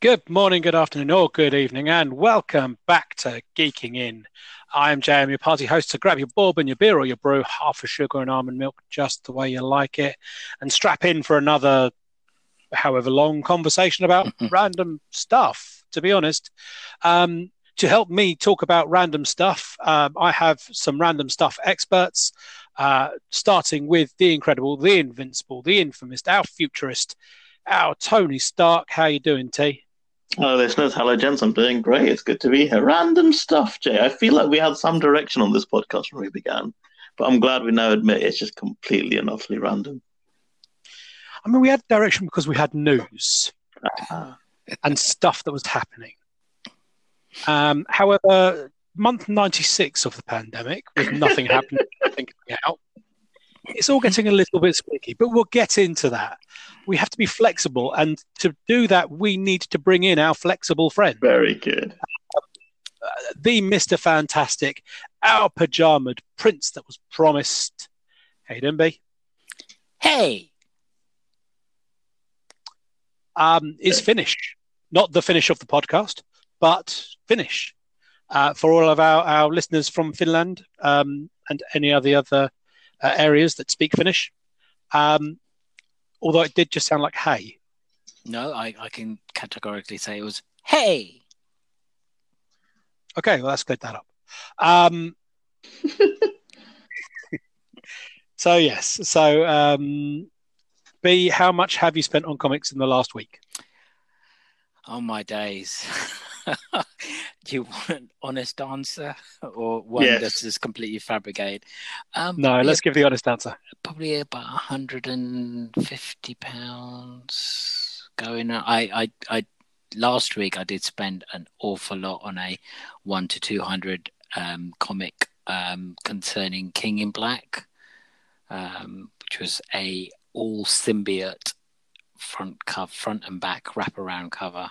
Good morning, good afternoon, or good evening, and welcome back to Geeking In. I'm JM, your party host. So grab your bourbon, your beer, or your brew, half a sugar and almond milk, just the way you like it, and strap in for another, however long, conversation about random stuff. To be honest, um, to help me talk about random stuff, um, I have some random stuff experts, uh, starting with the incredible, the invincible, the infamous, our futurist, our Tony Stark. How you doing, T? Hello, listeners. Hello, gents. I'm doing great. It's good to be here. Random stuff, Jay. I feel like we had some direction on this podcast when we began, but I'm glad we now admit it's just completely and utterly random. I mean, we had direction because we had news uh, and stuff that was happening. Um, however, month 96 of the pandemic, with nothing happening, nothing coming out, it's all getting a little bit squeaky, but we'll get into that. We have to be flexible, and to do that, we need to bring in our flexible friend. Very good. Uh, the Mr. Fantastic, our pajamaed prince that was promised. Hey, Denby. Hey. Um, is finish. Not the finish of the podcast, but finish. Uh, for all of our, our listeners from Finland um, and any other other uh, areas that speak Finnish. Um, although it did just sound like hey. No, I, I can categorically say it was hey. Okay, well, let's clear that up. Um, so, yes. So, um, B, how much have you spent on comics in the last week? Oh, my days. Do you want an honest answer or one yes. that's just completely fabricated? Um, no, let's give the honest answer. Probably about 150 pounds going. I, I, I, last week I did spend an awful lot on a one to 200 um, comic um, concerning King in Black, um, which was a all symbiote front cover, front and back wraparound cover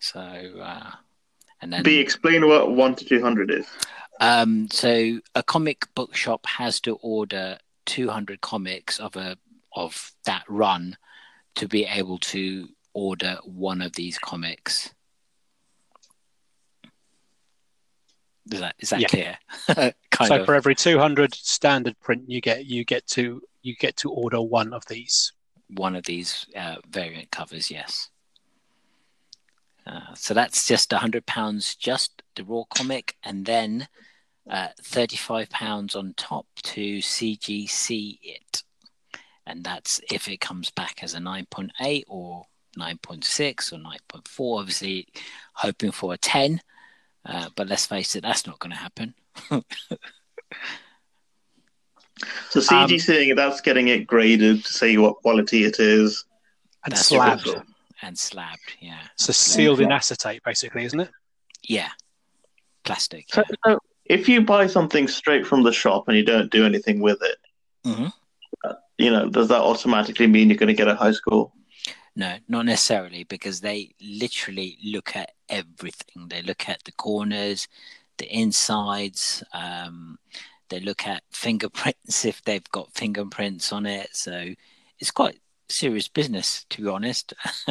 so, uh, and then. B, explain what 1 to 200 is. Um, so, a comic book shop has to order 200 comics of a of that run to be able to order one of these comics. Is that is that yeah. clear? so of. for every 200 standard print you get, you get to you get to order one of these. One of these uh, variant covers, yes. Uh, so that's just hundred pounds, just the raw comic, and then uh, thirty-five pounds on top to CGC it, and that's if it comes back as a nine point eight or nine point six or nine point four. Obviously, hoping for a ten, uh, but let's face it, that's not going to happen. so CGC, um, that's getting it graded to say what quality it is. And slabbed and slabbed. Yeah. So sealed in acetate, basically, isn't it? Yeah. Plastic. So, yeah. so if you buy something straight from the shop and you don't do anything with it, mm-hmm. uh, you know, does that automatically mean you're going to get a high score? No, not necessarily, because they literally look at everything. They look at the corners, the insides. Um, they look at fingerprints if they've got fingerprints on it. So it's quite serious business, to be honest.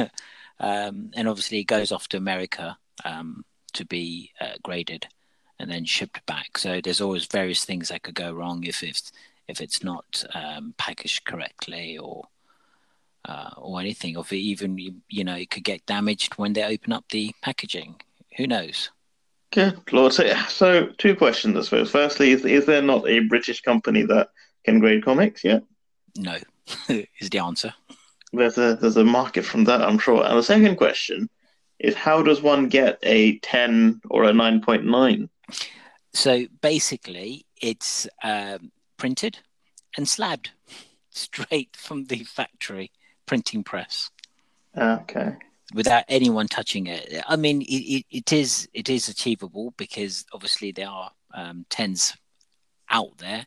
um, and obviously, it goes off to America um, to be uh, graded and then shipped back. So there's always various things that could go wrong if it's if it's not um, packaged correctly or uh, or anything. Or even you know it could get damaged when they open up the packaging. Who knows? Good Lord. So, so two questions, I suppose. Firstly, is, is there not a British company that can grade comics yet? No, is the answer. There's a there's a market from that, I'm sure. And the second question is, how does one get a ten or a nine point nine? So basically, it's um, printed and slabbed straight from the factory printing press. Okay. Without anyone touching it. I mean, it, it, it is it is achievable because obviously there are um, tens out there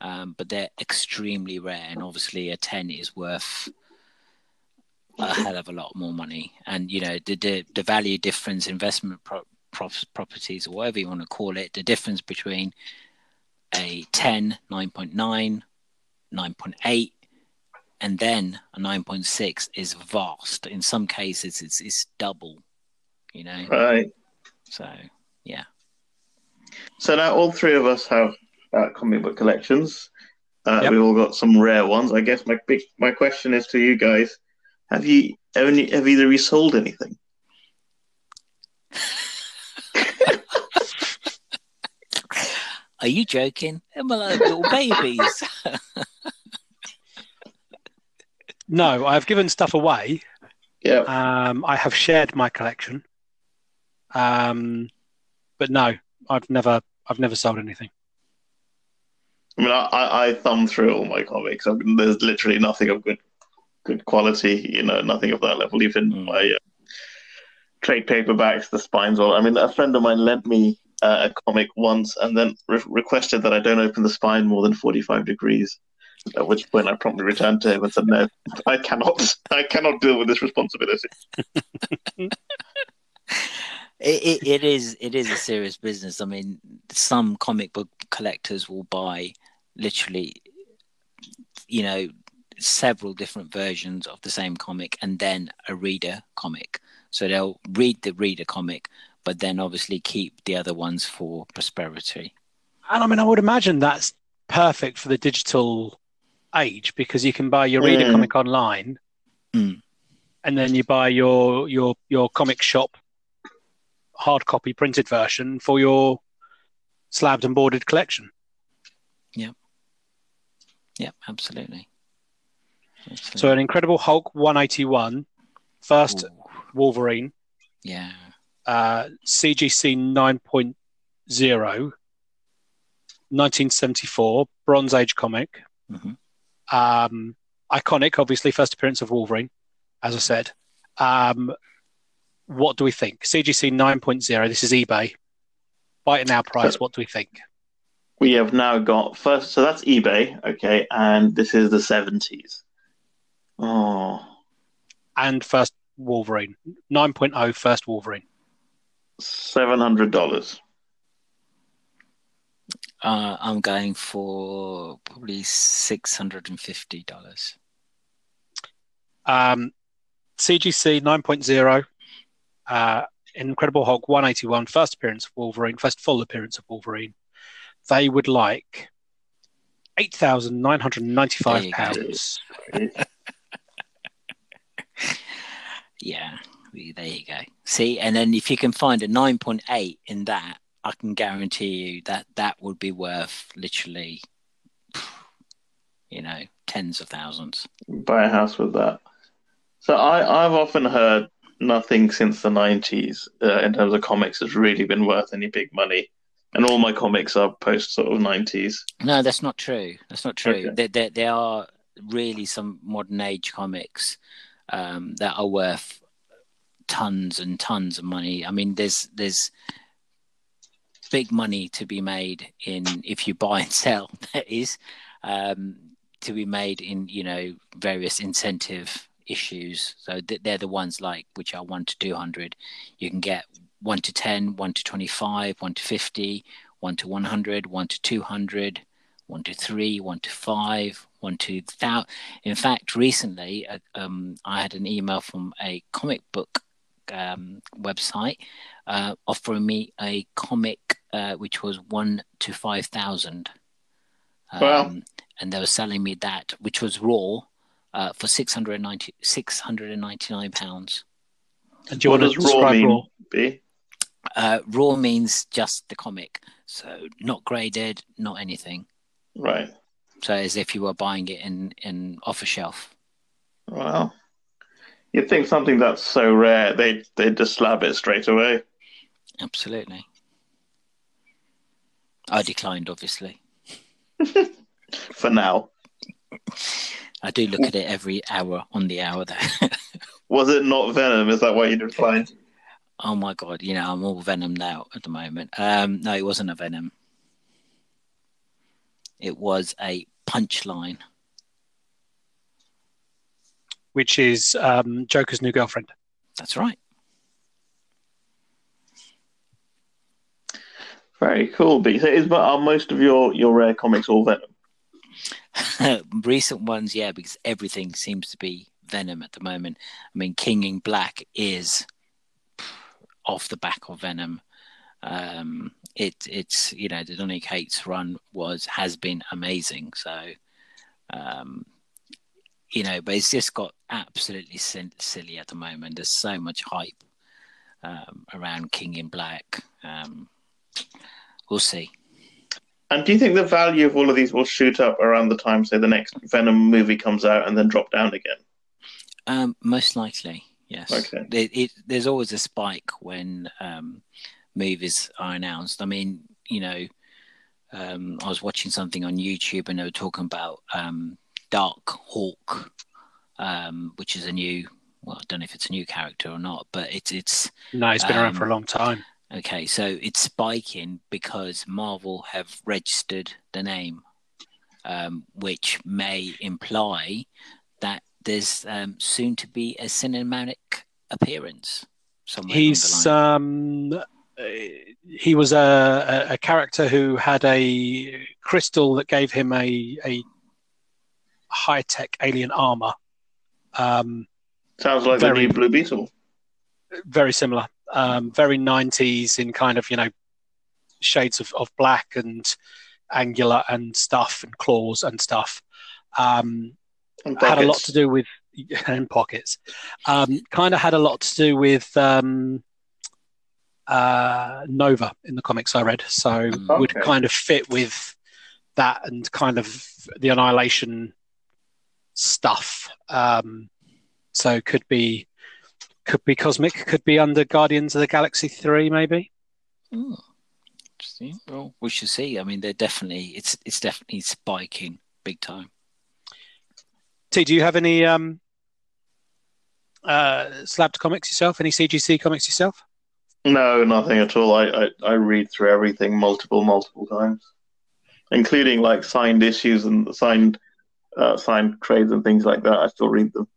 um, but they're extremely rare. And obviously, a ten is worth a hell of a lot more money. And you know, the the, the value difference, investment pro- pro- properties, or whatever you want to call it, the difference between a 10, 9.9, 9.8, and then a 9.6 is vast. In some cases, it's, it's double, you know? Right. So, yeah. So now all three of us have uh, comic book collections. Uh, Yep. We've all got some rare ones. I guess my big my question is to you guys: Have you only have either of you sold anything? Are you joking? Am I like little babies? No, I have given stuff away. Yeah. Um, I have shared my collection. Um, but no, I've never, I've never sold anything. I mean, I, I, I thumb through all my comics. I mean, there's literally nothing of good good quality. You know, nothing of that level. Even Mm. my uh, trade paperbacks, the spines. All. I mean, a friend of mine lent me uh, a comic once, and then re- requested that I don't open the spine more than forty-five degrees. At which point, I promptly returned to him and said, "No, I cannot. I cannot deal with this responsibility." it, it, it is it is a serious business. I mean, some comic book collectors will buy literally, you know, several different versions of the same comic and then a reader comic. So they'll read the reader comic, but then obviously keep the other ones for prosperity. And I mean, I would imagine that's perfect for the digital age because you can buy your reader Mm. comic online, Mm. and then you buy your your your comic shop hard copy printed version for your slabbed and boarded collection. Yep, absolutely. Absolutely. So an Incredible Hulk 181, first Ooh, Wolverine, yeah. uh, CGC 9.0, 1974, Bronze Age comic. Mhm. Um, iconic, obviously, first appearance of Wolverine, as I said. Um, what do we think? CGC 9.0, this is eBay. Buy it now price, what do we think? We have now got first. So that's eBay, okay, and this is the seventies. Oh, And first Wolverine, 9.0, first Wolverine. seven hundred dollars. Uh, I'm going for probably six hundred and fifty dollars. Um, CGC 9.0, uh, Incredible Hulk 181, first appearance of Wolverine, first full appearance of Wolverine. They would like £8,995. Yeah, there you go. See, and then if you can find a nine point eight in that, I can guarantee you that that would be worth literally, you know, tens of thousands. Buy a house with that. So I, I've often heard nothing since the nineties uh, in terms of comics has really been worth any big money, and all my comics are post sort of nineties. No, that's not true. That's not true. Okay. There, there, there are really some modern age comics um, that are worth tons and tons of money. I mean, there's there's big money to be made in if you buy and sell. That is um, to be made in you know various incentive issues. So th- they're the ones like which are one to two hundred. You can get one to 10, 1 to 25, 1 to 50, 1 to 100, 1 to 200, 1 to 3, 1 to 5, 1 to 1000. In fact, recently uh, um, I had an email from a comic book um, website uh, offering me a comic uh, which was 1 to 5,000. Um, Wow. And they were selling me that, which was raw, uh, for 690, 699 pounds. And do you what want to does raw describe mean? raw? Uh, raw means just the comic, so not graded, not anything. Right. So as if you were buying it in in off a shelf. Well, you'd think something that's so rare they they'd just slab it straight away. Absolutely. I declined, obviously. For now, I do look at it every hour on the hour. Though. was it not Venom? Is that why you declined? Oh my god, you know I'm all Venom now at the moment. Um, no, it wasn't a Venom. It was a punchline. Which is um, Joker's new girlfriend. That's right. Very cool. But so is are most of your your rare comics all Venom? Recent ones, yeah, because everything seems to be Venom at the moment. I mean, King in Black is off the back of Venom. Um, it it's you know the Donny Cates run was has been amazing. So um, you know, but it's just got absolutely silly at the moment. There's so much hype um, around King in Black. Um, we'll see. And do you think the value of all of these will shoot up around the time, say, the next Venom movie comes out and then drop down again? Um, most likely, yes. Okay. It, it, there's always a spike when um, movies are announced. I mean, you know, um, I was watching something on YouTube and they were talking about um, Darkhawk, um, which is a new. Well, I don't know if it's a new character or not, but it's it's. No, it's been around for a um, long time. Okay, so it's spiking because Marvel have registered the name, um, which may imply that there's um, soon to be a cinematic appearance. Somewhere He's um, he was a, a, character who had a crystal that gave him a, a high tech alien armor. Um, Sounds like very, the new Blue Beetle. Very similar. Um, very 90s in kind of, you know, shades of, of black and angular and stuff and claws and stuff. Um, and had a lot to do with and pockets. Um, kind of had a lot to do with um, uh, Nova in the comics I read, so okay. would kind of fit with that and kind of the Annihilation stuff. Um, so could be could be cosmic, could be under Guardians of the Galaxy three, maybe. Hmm. Interesting. Well, we should see. I mean, they're definitely it's it's definitely spiking big time. T, do you have any um, uh, slabbed comics yourself? Any CGC comics yourself? No, nothing at all. I, I, I read through everything multiple, multiple times, including like signed issues and signed uh, signed trades and things like that. I still read them.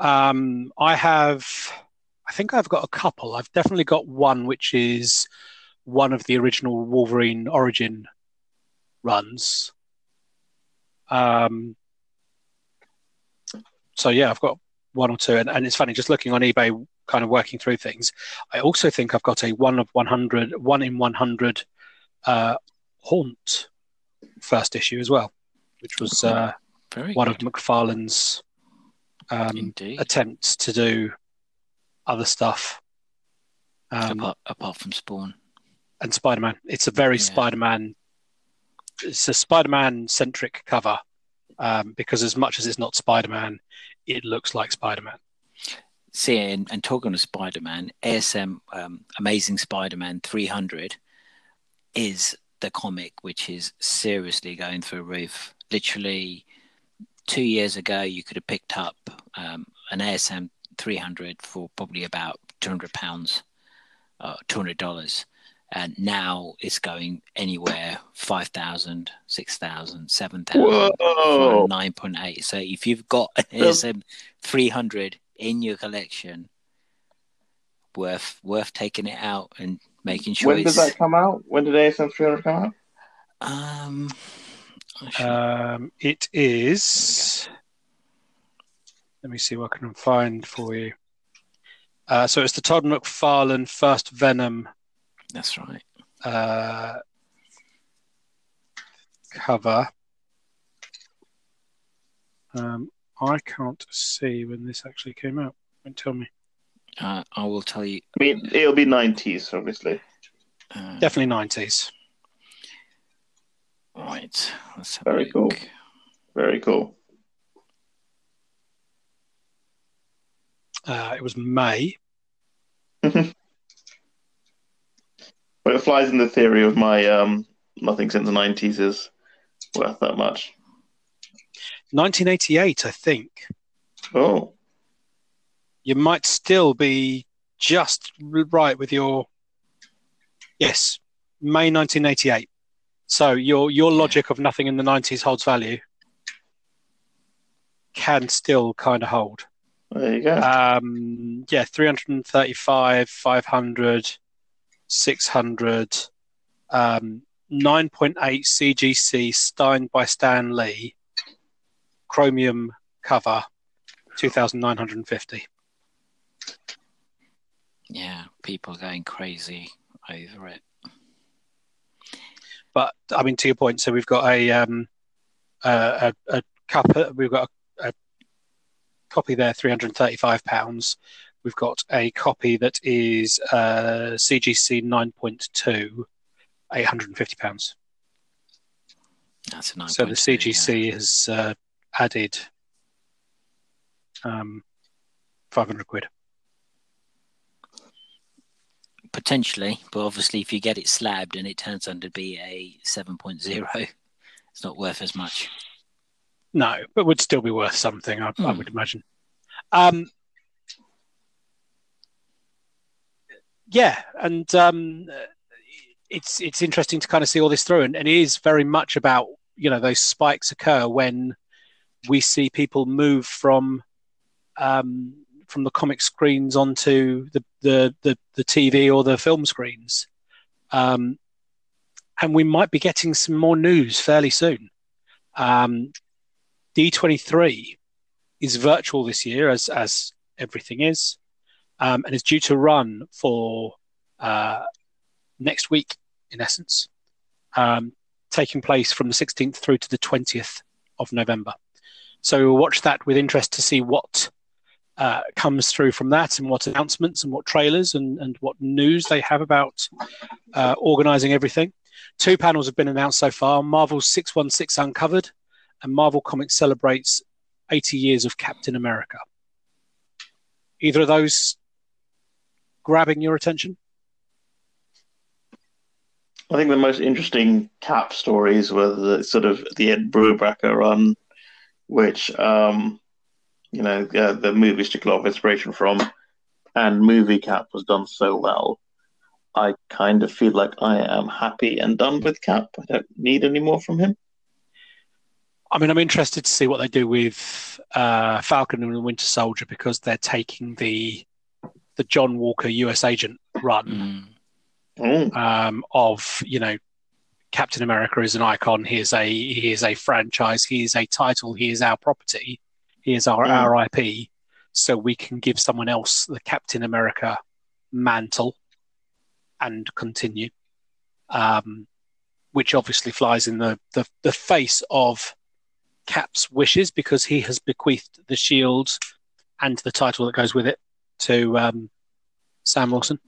Um, I have, I think I've got a couple. I've definitely got one which is one of the original Wolverine origin runs. Um, so yeah, I've got one or two, and, and it's funny just looking on eBay, kind of working through things. I also think I've got a one of 100, one in 100 uh, Haunt first issue as well, which was uh, one good. of McFarlane's um, attempts to do other stuff. Um, apart, apart, from Spawn and Spider Man, it's a very yeah. Spider Man. It's a Spider Man centric cover um, because as much as it's not Spider Man, it looks like Spider Man. See, and, and, talking of Spider Man, ASM um, Amazing Spider Man 300 is the comic which is seriously going through a roof. Literally, two years ago, you could have picked up um, an ASM 300 for probably about 200 pounds, uh, 200 dollars. And now it's going anywhere 5,000, 6,000, 7,000, 9.8. So if you've got an ASM 300 in your collection, worth worth taking it out and making sure. When did that come out? When did ASM 300 come out? Um, um, it is. Let me see what I can find for you. Uh, so it's the Todd McFarlane first Venom. That's right. Uh, cover. Um, I can't see when this actually came out. Don't tell me. Uh, I will tell you. I mean, it'll be nineties, obviously. Uh, Definitely nineties. Right. Very cool. Very cool. Uh, it was May. well, it flies in the theory of my um, nothing since the nineties is worth that much. 1988, I think. Oh you might still be just right with your yes, May 1988. So your your logic of nothing in the 90s holds value can still kind of hold. There you go. Um, yeah, 335, 500, 600, um, 9.8 CGC Stein by Stan Lee, chromium cover, 2,950. Yeah, people are going crazy over it. But I mean, to your point, so we've got a um, a, a, a cup. We've got a, a copy there, three hundred thirty-five pounds. We've got a copy that is uh, CGC nine point two, eight hundred and fifty pounds. That's a nice. So the CGC has uh, added um, five hundred quid. Potentially, but obviously, if you get it slabbed and it turns out to be a 7.0, it's not worth as much. No, but would still be worth something, I, I Hmm. would imagine. Um, yeah, and um, it's it's interesting to kind of see all this through, and, and it is very much about you know those spikes occur when we see people move from um, from the comic screens onto the the the, the TV or the film screens, um, and we might be getting some more news fairly soon. Um, D23 is virtual this year, as as everything is, um, and is due to run for uh, next week, in essence, um, taking place from the 16th through to the 20th of November. So we'll watch that with interest to see what uh, comes through from that, and what announcements and what trailers and, and what news they have about uh, organizing everything. Two panels have been announced so far Marvel's 616 Uncovered and Marvel Comics celebrates 80 years of Captain America. Either of those grabbing your attention? I think the most interesting cap stories were the sort of the Ed Brubaker run, which um, you know uh, the movies took a lot of inspiration from, and movie cap was done so well. I kind of feel like I am happy and done with Cap. I don't need any more from him. I mean, I'm interested to see what they do with uh, Falcon and the Winter Soldier because they're taking the the John Walker U.S. agent run Mm. Mm. um, of you know Captain America is an icon. He is a he is a franchise. He is a title. He is our property. He is our Mm. our IP. So we can give someone else the Captain America mantle and continue, um, which obviously flies in the, the the face of Cap's wishes because he has bequeathed the shield and the title that goes with it to um, Sam Wilson.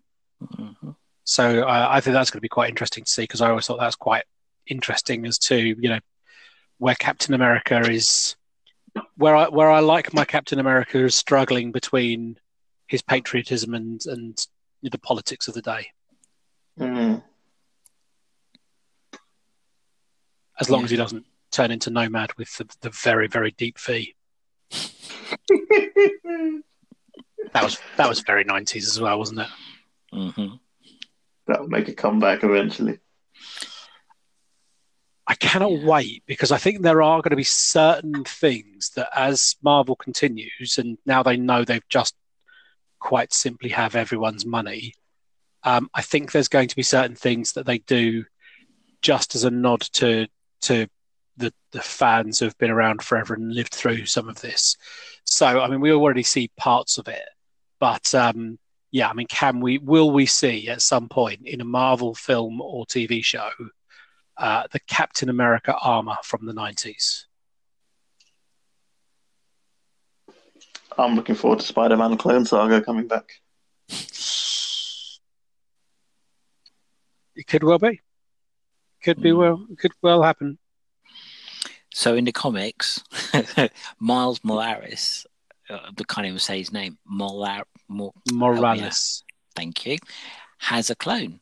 Mhm. So uh, I think that's going to be quite interesting to see because I always thought that's quite interesting as to you know where Captain America is, where I where I like my Captain America is struggling between his patriotism and and the politics of the day. Mm. As long Yeah. as he doesn't turn into Nomad with the, the very very deep fee. That was that was very nineties as well, wasn't it? Mhm. That'll make a comeback eventually. I cannot Yeah. wait because I think there are going to be certain things that as Marvel continues and now they know they've just quite simply have everyone's money. Um, I think there's going to be certain things that they do just as a nod to to the the fans who have been around forever and lived through some of this. So I mean, we already see parts of it, but um, yeah, I mean, can we? Will we see at some point in a Marvel film or TV show uh, the Captain America armor from the nineties? I'm looking forward to Spider-Man Clone Saga coming back. It could well be. Could be Mm. well. Could well happen. So in the comics, Miles Morales, uh, I can't even say his name, Molar, Mor- Morales. thank you, has a clone.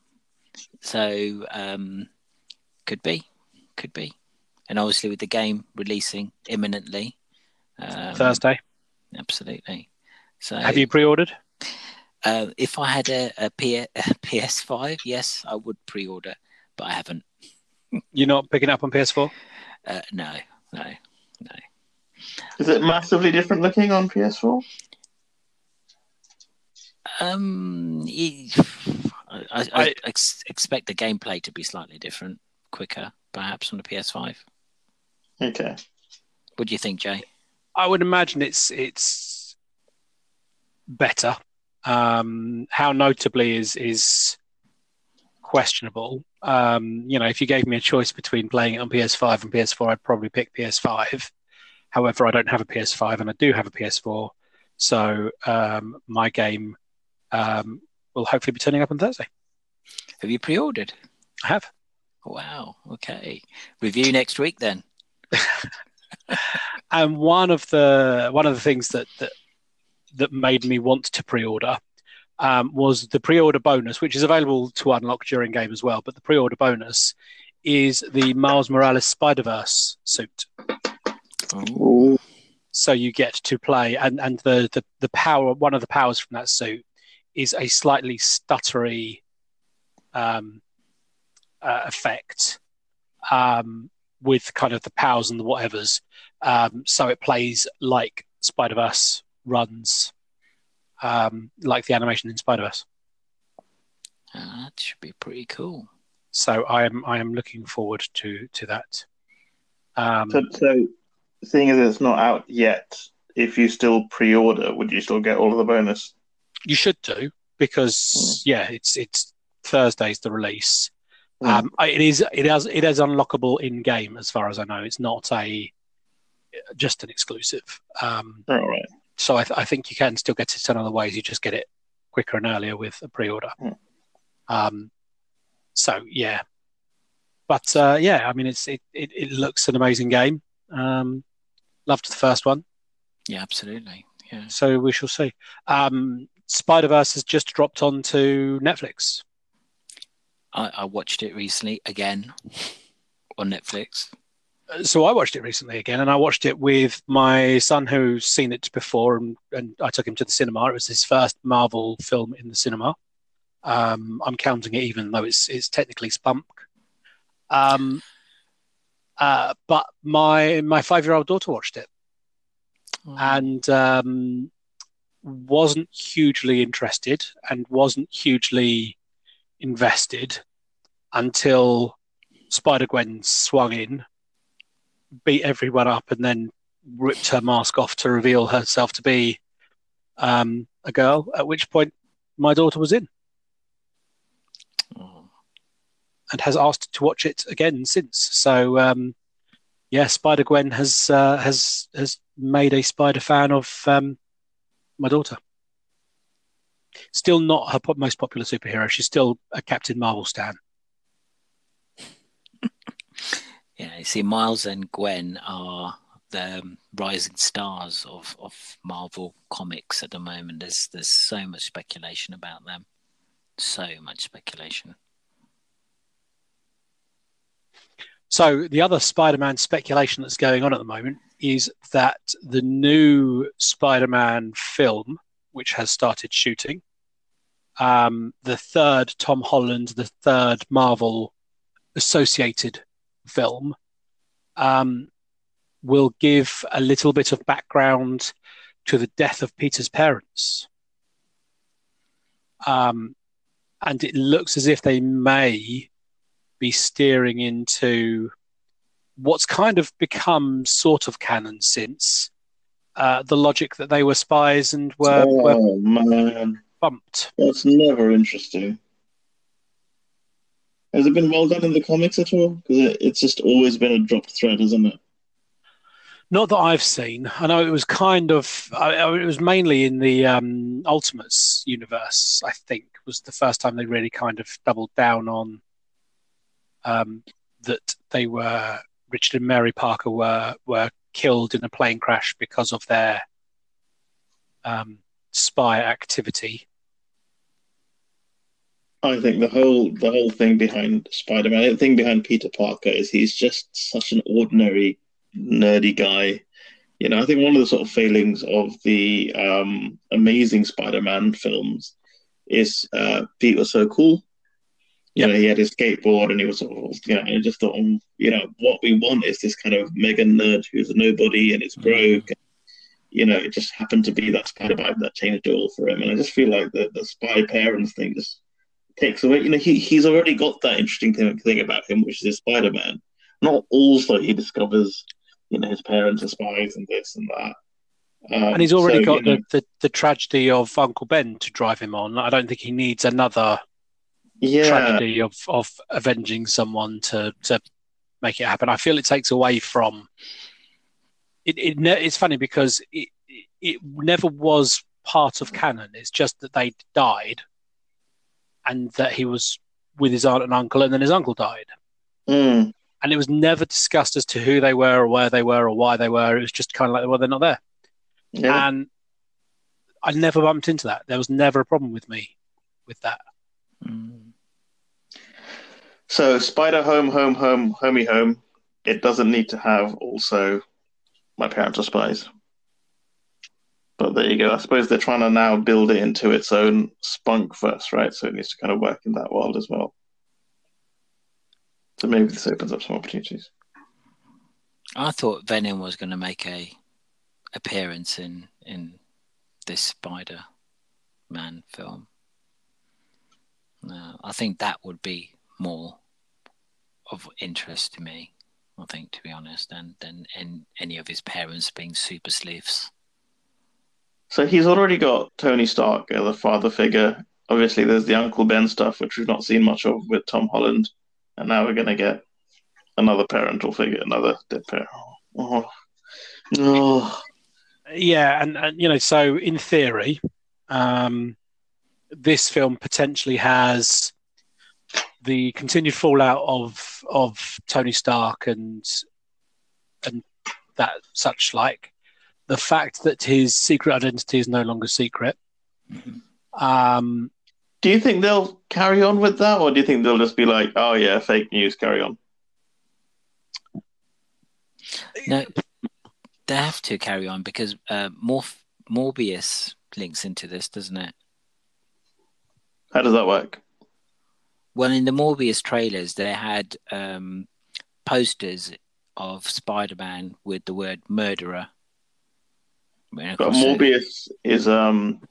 So um, could be, could be, and obviously with the game releasing imminently, um, Thursday. absolutely. So Have you pre-ordered? Uh, if I had a, a, P- a PS5, yes, I would pre-order, but I haven't. You're not picking up on PS4. Uh, no, no, no. Is it massively different looking on PS4? Um, he, I, I, I ex- expect the gameplay to be slightly different, quicker, perhaps on the PS5. Okay. What do you think, Jay? I would imagine it's it's better. Um, how notably is is questionable. Um, you know, if you gave me a choice between playing it on PS5 and PS4, I'd probably pick PS5. However, I don't have a PS5 and I do have a PS4, so um, my game um, will hopefully be turning up on Thursday. Have you pre-ordered? I have. Wow. Okay. Review next week then. and one of the one of the things that that that made me want to pre-order um, was the pre-order bonus, which is available to unlock during game as well. But the pre-order bonus is the Miles Morales Spider Verse suit. Ooh. So you get to play, and and the, the the power one of the powers from that suit is a slightly stuttery um, uh, effect um, with kind of the powers and the whatevers. Um, so it plays like Spider Verse runs, um, like the animation in Spider Verse. Ah, that should be pretty cool. So I am I am looking forward to to that. Um, So, so, seeing as it's not out yet, if you still pre-order, would you still get all of the bonus? You should do because yeah, it's it's Thursday's the release. Mm. Um, I- it is it has it is unlockable in game as far as I know. It's not a just an exclusive. Um, All right. so I, th- I think you can still get it in other ways. You just get it quicker and earlier with a pre-order. Mm. Um, so yeah, but uh, yeah, I mean it's it, it, it looks an amazing game. Um, loved the first one, Yeah, absolutely. Yeah. so we shall see. Um, Spider Verse has just dropped onto Netflix. I, I watched it recently again on Netflix. so I watched it recently again, and I watched it with my son who's seen it before, and, and I took him to the cinema. It was his first Marvel film in the cinema. Um, I'm counting it, even though it's it's technically Spunk. Um, uh, but my my five year old daughter watched it Oh, and um, wasn't hugely interested and wasn't hugely invested until Spider Gwen swung in, beat everyone up, and then ripped her mask off to reveal herself to be um, a girl. At which point, my daughter was in oh. and has asked to watch it again since. So, um, yeah, Spider Gwen has uh, has has made a Spider fan of um, my daughter. Still not her po- most popular superhero. She's still a Captain Marvel stan. Yeah, you see, Miles and Gwen are the um, rising stars of, of Marvel comics at the moment. There's there's so much speculation about them, so much speculation. So the other Spider-Man speculation that's going on at the moment is that the new Spider-Man film, which has started shooting, um, the third Tom Holland, the third Marvel associated film, um, will give a little bit of background to the death of Peter's parents. Um, and it looks as if they may be steering into what's kind of become sort of canon since uh, the logic that they were spies and were, were oh man, bumped. that's never interesting. Has it been well done in the comics at all? Because it, it's just always been a dropped thread, isn't it? Not that I've seen. I know it was kind of. I- it was mainly in the um, Ultimates universe. I think was the first time they really kind of doubled down on um, that they were Richard and Mary Parker were were killed in a plane crash because of their um, spy activity. I think the whole the whole thing behind Spider-Man, the thing behind Peter Parker is he's just such an ordinary nerdy guy. You know, I think one of the sort of failings of the um, amazing Spider-Man films is uh, Pete was so cool. You know, he had his skateboard and he was sort of, you know, I just thought, um, you know, what we want is this kind of mega nerd who's a nobody and is broke. you know, it just happened to be that Spider Man that changed it all for him. And I just feel like the the spy parents thing just takes away. You know, he he's already got that interesting thing, thing about him, which is Spider Man. Not also he discovers, you know, his parents are spies and this and that. Um, and he's already so, got know, the, the tragedy of Uncle Ben to drive him on. I don't think he needs another yeah, tragedy of, of avenging someone to, to make it happen. I feel it takes away from. It, it ne- it's funny because it, it it never was part of canon. It's just that they died, and that he was with his aunt and uncle, and then his uncle died, Mm, and it was never discussed as to who they were or where they were or why they were. It was just kind of like, well, they're not there, yeah. and I never bumped into that. There was never a problem with me with that. Mm. So Spider Home, Home, Home, Homey Home. It doesn't need to have also my parents are spies. But there you go. I suppose they're trying to now build it into its own spunk first, right? So it needs to kind of work in that world as well. So maybe this opens up some opportunities. I thought Venom was going to make a appearance in in this Spider Man film. I think that would be more of interest to me. I think, to be honest, and than in any of his parents being super sleuths. So he's already got Tony Stark as a father figure. Obviously, there's the Uncle Ben stuff, which we've not seen much of with Tom Holland. And now we're going to get another parental figure, another dead parent. Oh. Oh. Yeah, and, and you know, so in theory, um, this film potentially has the continued fallout of of Tony Stark and and that such like the fact that his secret identity is no longer secret. Um, Do you think they'll carry on with that, or do you think they'll just be like, oh, yeah, fake news, carry on? No, they have to carry on because uh, Morph- Morbius links into this, doesn't it? How does that work? Well, in the Morbius trailers, they had um, posters of Spider-Man with the word murderer. And of But Morbius is um,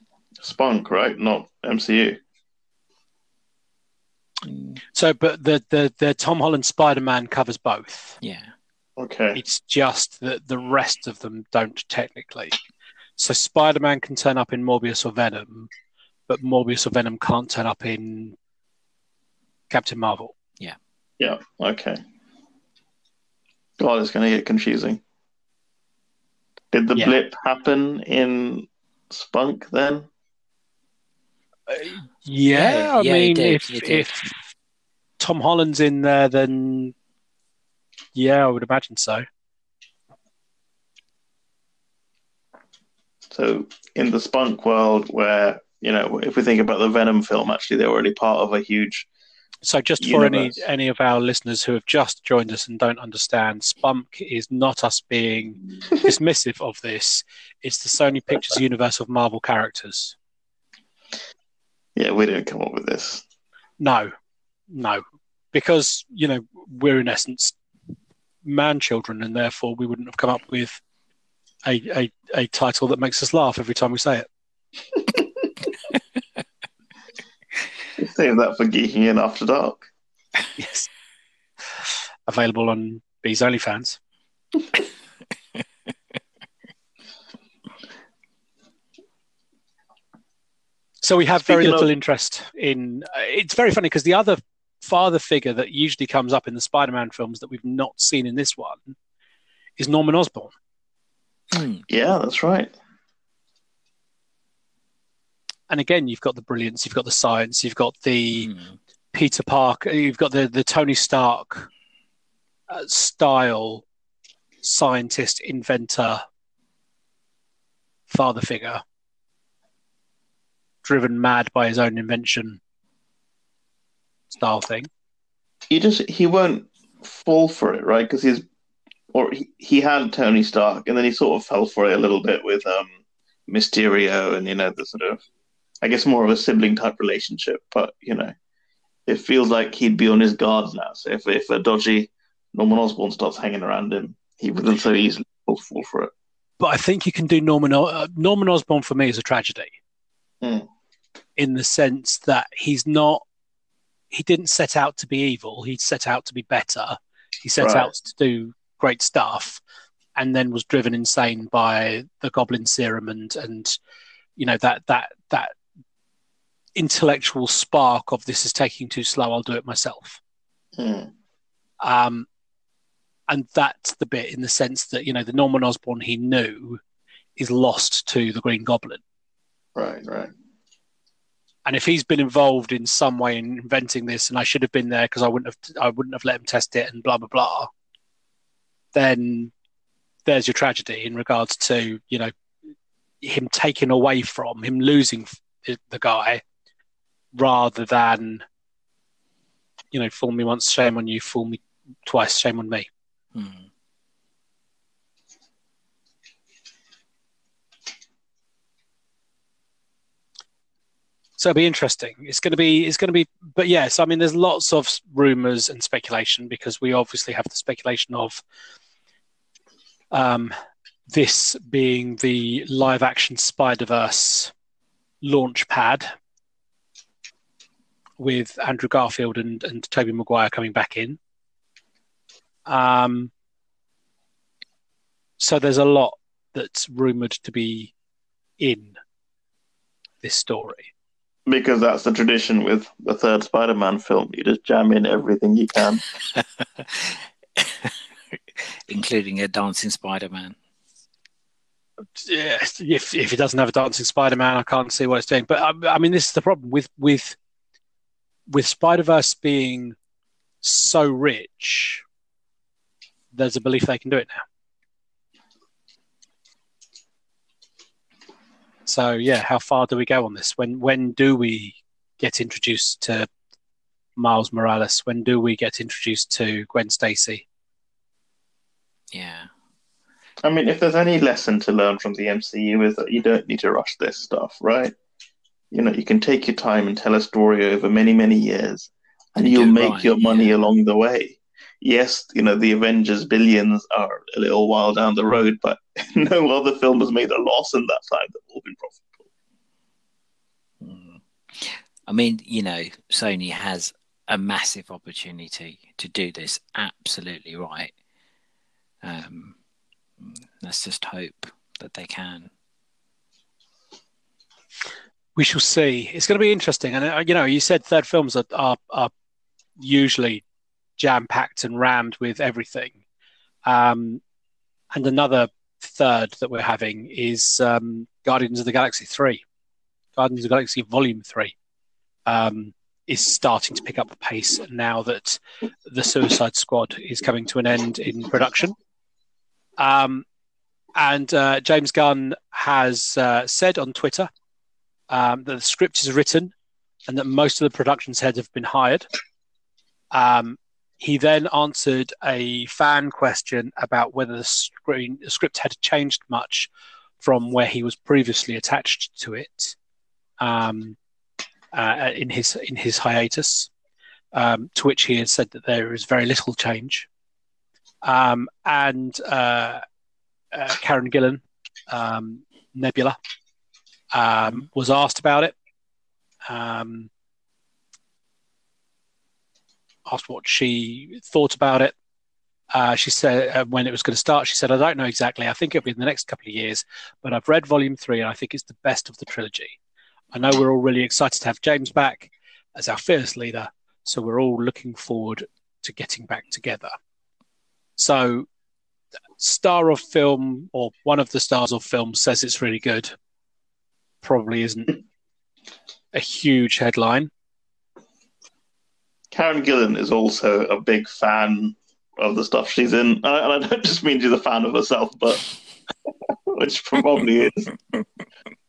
Spunk, right? Not MCU. mm, so, but the the the Tom Holland Spider Man covers both. yeah, Okay. It's just that the rest of them don't technically. So Spider Man can turn up in Morbius or Venom, but Morbius or Venom can't turn up in Captain Marvel. Yeah, Yeah. okay. God, it's going to get confusing. Did the Yeah. blip happen in Spunk then? Uh, yeah, I yeah, it mean, did, if if Tom Holland's in there, then yeah, I would imagine so. So in the Spunk world, where you know, if we think about the Venom film, actually they're already part of a huge. So, just for any any of our listeners who have just joined us and don't understand, Spunk is not us being dismissive of this. It's the Sony Pictures universe of Marvel characters. Yeah, we didn't come up with this. No, no, because you know we're in essence man children, and therefore we wouldn't have come up with a a, a title that makes us laugh every time we say it. Save that for geeking in after dark. Yes, available on Bees OnlyFans. So we have very little of- interest in. uh, It's very funny because the other father figure that usually comes up in the Spider-Man films that we've not seen in this one is Norman Osborn. Mm, Yeah, that's right. And again, you've got the brilliance, you've got the science, you've got the mm. Peter Parker, you've got the the Tony Stark uh, style scientist, inventor, father figure, driven mad by his own invention style thing. He just he won't fall for it, right? Because he's or he, he had Tony Stark, and then he sort of fell for it a little bit with um Mysterio, and you know the sort of I guess more of a sibling type relationship. But you know, it feels like he'd be on his guard now. So if if a dodgy Norman Osborn starts hanging around him, he wouldn't so easily fall for it. but I think you can do Norman uh, Norman Osborn for me is a tragedy, Mm. in the sense that he's not. He didn't set out to be evil. He set out to be better. He set Right. out to do great stuff, and then was driven insane by the Goblin Serum and and you know that that that intellectual spark of this is taking too slow. I'll do it myself. Mm. Um, and that's the bit in the sense that you know the Norman Osborn he knew is lost to the Green Goblin, Right, right. and if he's been involved in some way in inventing this, and I should have been there because I wouldn't have I wouldn't have let him test it, and blah blah blah, then there's your tragedy in regards to you know him taken away from him losing the the guy rather than you know fool me once shame on you fool me twice shame on me Hmm. So it'll be interesting. It's going to be, it's going to be, but yes, I mean, there's lots of rumors and speculation because we obviously have the speculation of um, this being the live action Spider Verse launch pad with Andrew Garfield and, and Tobey Maguire coming back in. Um, so there's a lot that's rumored to be in this story. Because that's the tradition with the third Spider-Man film. You just jam in everything you can. including a dancing Spider-Man. Yeah, if if it doesn't have a dancing Spider-Man, I can't see what it's doing. But I, I mean, this is the problem with with with Spider-Verse being so rich. There's a belief they can do it now. So yeah, how far do we go on this? When when do we get introduced to Miles Morales? When do we get introduced to Gwen Stacy? Yeah. I mean, if there's any lesson to learn from the MCU is that you don't need to rush this stuff, right? You know, you can take your time and tell a story over many, many years, and And you'll make right, your money yeah. along the way. Yes, you know, the Avengers billions are a little while down the road, but no other film has made a loss in that time. They've all been profitable. Mm. I mean, you know, Sony has a massive opportunity to do this absolutely right. Um, let's just hope that they can. We shall see. It's going to be interesting, and uh, you know, you said third films are are, are usually jam packed and rammed with everything, um, and another third that we're having is um, Guardians of the Galaxy three, Guardians of the Galaxy Volume three, um, is starting to pick up the pace now that the Suicide Squad is coming to an end in production. Um, and uh, James Gunn has uh, said on Twitter um, that the script is written and that most of the production's heads have been hired. Um, he then answered a fan question about whether the, screen, the script had changed much from where he was previously attached to it um, uh, in his in his hiatus. Um, to which he has said that there is very little change. Um, and uh, uh, Karen Gillan, um, Nebula, um, was asked about it. Um, asked what she thought about it. Uh, she said uh, when it was going to start, she said, "I don't know exactly. I think it'll be in the next couple of years, but I've read Volume Three, and I think it's the best of the trilogy. I know we're all really excited to have James back as our fearless leader, so we're all looking forward to getting back together." So, star of film or one of the stars of film says it's really good. Probably isn't a huge headline. Karen Gillan is also a big fan of the stuff she's in, and I, and I don't just mean she's a fan of herself, but which probably is.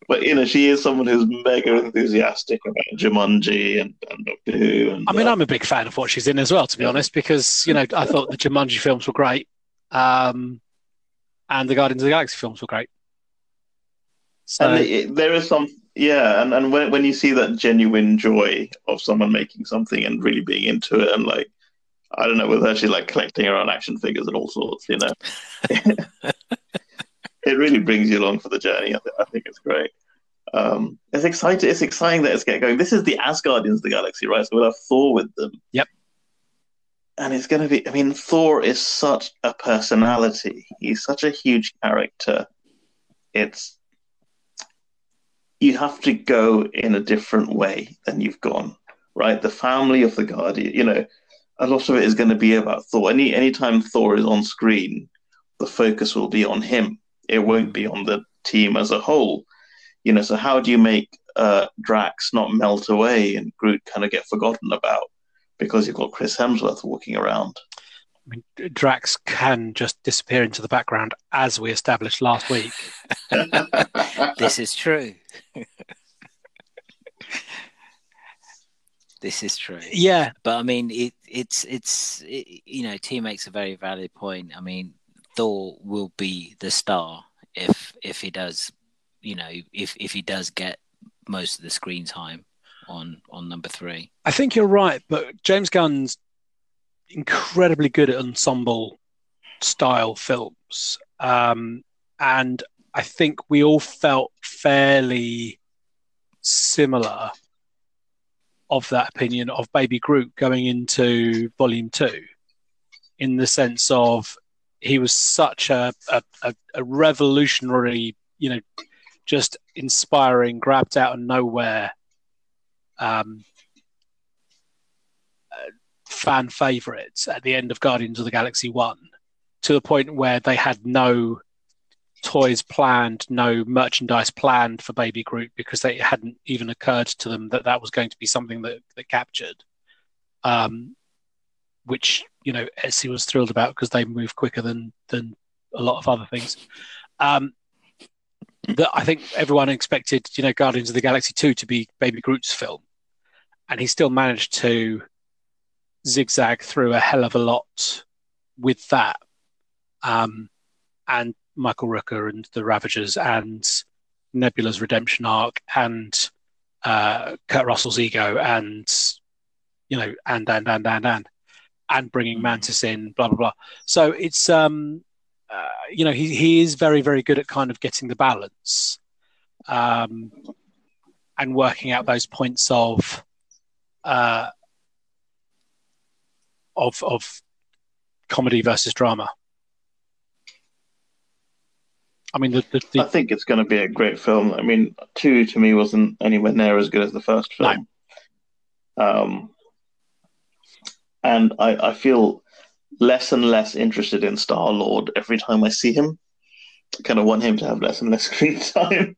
But you know, she is someone who's mega enthusiastic about Jumanji and, and Doctor Who. And, I mean, uh, I'm a big fan of what she's in as well, to be Yeah. honest, because you know I thought the Jumanji films were great, um, and the Guardians of the Galaxy films were great. So and it, there is some, yeah, and, and when when you see that genuine joy of someone making something and really being into it, and like, I don't know, with her, she's like collecting her own action figures and all sorts, you know. it really brings you along for the journey. I, th- I think it's great. Um, it's exciting. It's exciting that it's getting going. This is the Asgardians of the galaxy, right? So we'll have Thor with them. Yep. And it's going to be. I mean, Thor is such a personality. He's such a huge character. It's you have to go in a different way than you've gone, right? The family of the Guardian. You know, a lot of it is going to be about Thor. Any anytime Thor is on screen, the focus will be on him. It won't be on the team as a whole you know, so how do you make uh, Drax not melt away and Groot kind of get forgotten about because you've got Chris Hemsworth walking around? I mean, Drax can just disappear into the background, as we established last week. this is true. this is true. Yeah, but I mean, it, it's it's it, you know, T makes a very valid point. I mean, Thor will be the star if if he does you know, if if he does get most of the screen time on on number three. I think you're right, but James Gunn's incredibly good at ensemble style films, um, and I think we all felt fairly similar of that opinion of Baby Groot going into Volume Two, in the sense of he was such a, a, a revolutionary, you know, just inspiring, grabbed out of nowhere, um, uh, fan favorites at the end of Guardians of the Galaxy 1 to the point where they had no toys planned, no merchandise planned for Baby Groot because they hadn't even occurred to them that that was going to be something that, that captured. Um, which you know Etsy was thrilled about because they move quicker than than a lot of other things. Um, that I think everyone expected, you know, Guardians of the Galaxy 2 to be Baby Groot's film. And he still managed to zigzag through a hell of a lot with that. Um, and Michael Rooker and the Ravagers and Nebula's redemption arc and uh, Kurt Russell's ego and, you know, and, and, and, and, and, and bringing mm. Mantis in, blah, blah, blah. So it's, um, uh, you know, he he is very very good at kind of getting the balance, um, and working out those points of, uh, of of comedy versus drama. I mean, the, the, the... I think it's going to be a great film. I mean, two to me wasn't anywhere near as good as the first film. No. Um, and I, I feel less and less interested in Star Lord every time I see him. I kind of want him to have less and less screen time.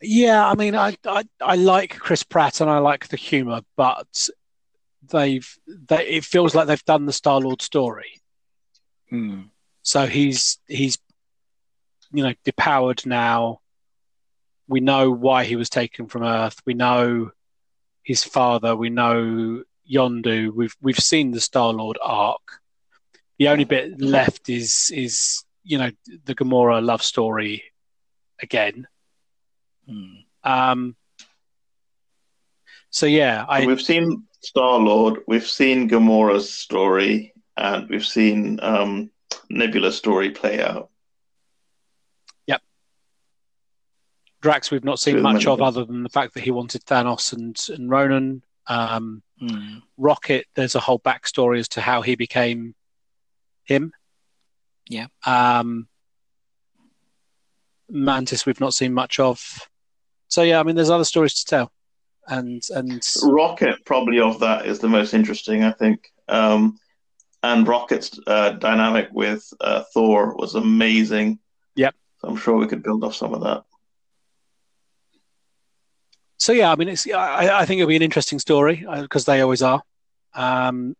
Yeah, I mean, I, I I like Chris Pratt and I like the humor, but they've they it feels like they've done the Star Lord story. Hmm. So he's he's you know depowered now. We know why he was taken from Earth. We know his father. We know Yondu. We've we've seen the Star Lord arc. The only bit left is is you know the Gamora love story again. Hmm. Um, so yeah, I we've seen Star Lord, we've seen Gamora's story, and we've seen um, Nebula's story play out. Drax, we've not seen much of other than the fact that he wanted Thanos and and Ronan. Um, hmm. Rocket, there's a whole backstory as to how he became him. Yeah. Um, Mantis, we've not seen much of. So yeah, I mean, there's other stories to tell, and and Rocket probably of that is the most interesting, I think. Um, and Rocket's uh, dynamic with uh, Thor was amazing. Yep. So I'm sure we could build off some of that. So yeah, I mean, it's I, I think it'll be an interesting story because uh, they always are. Um,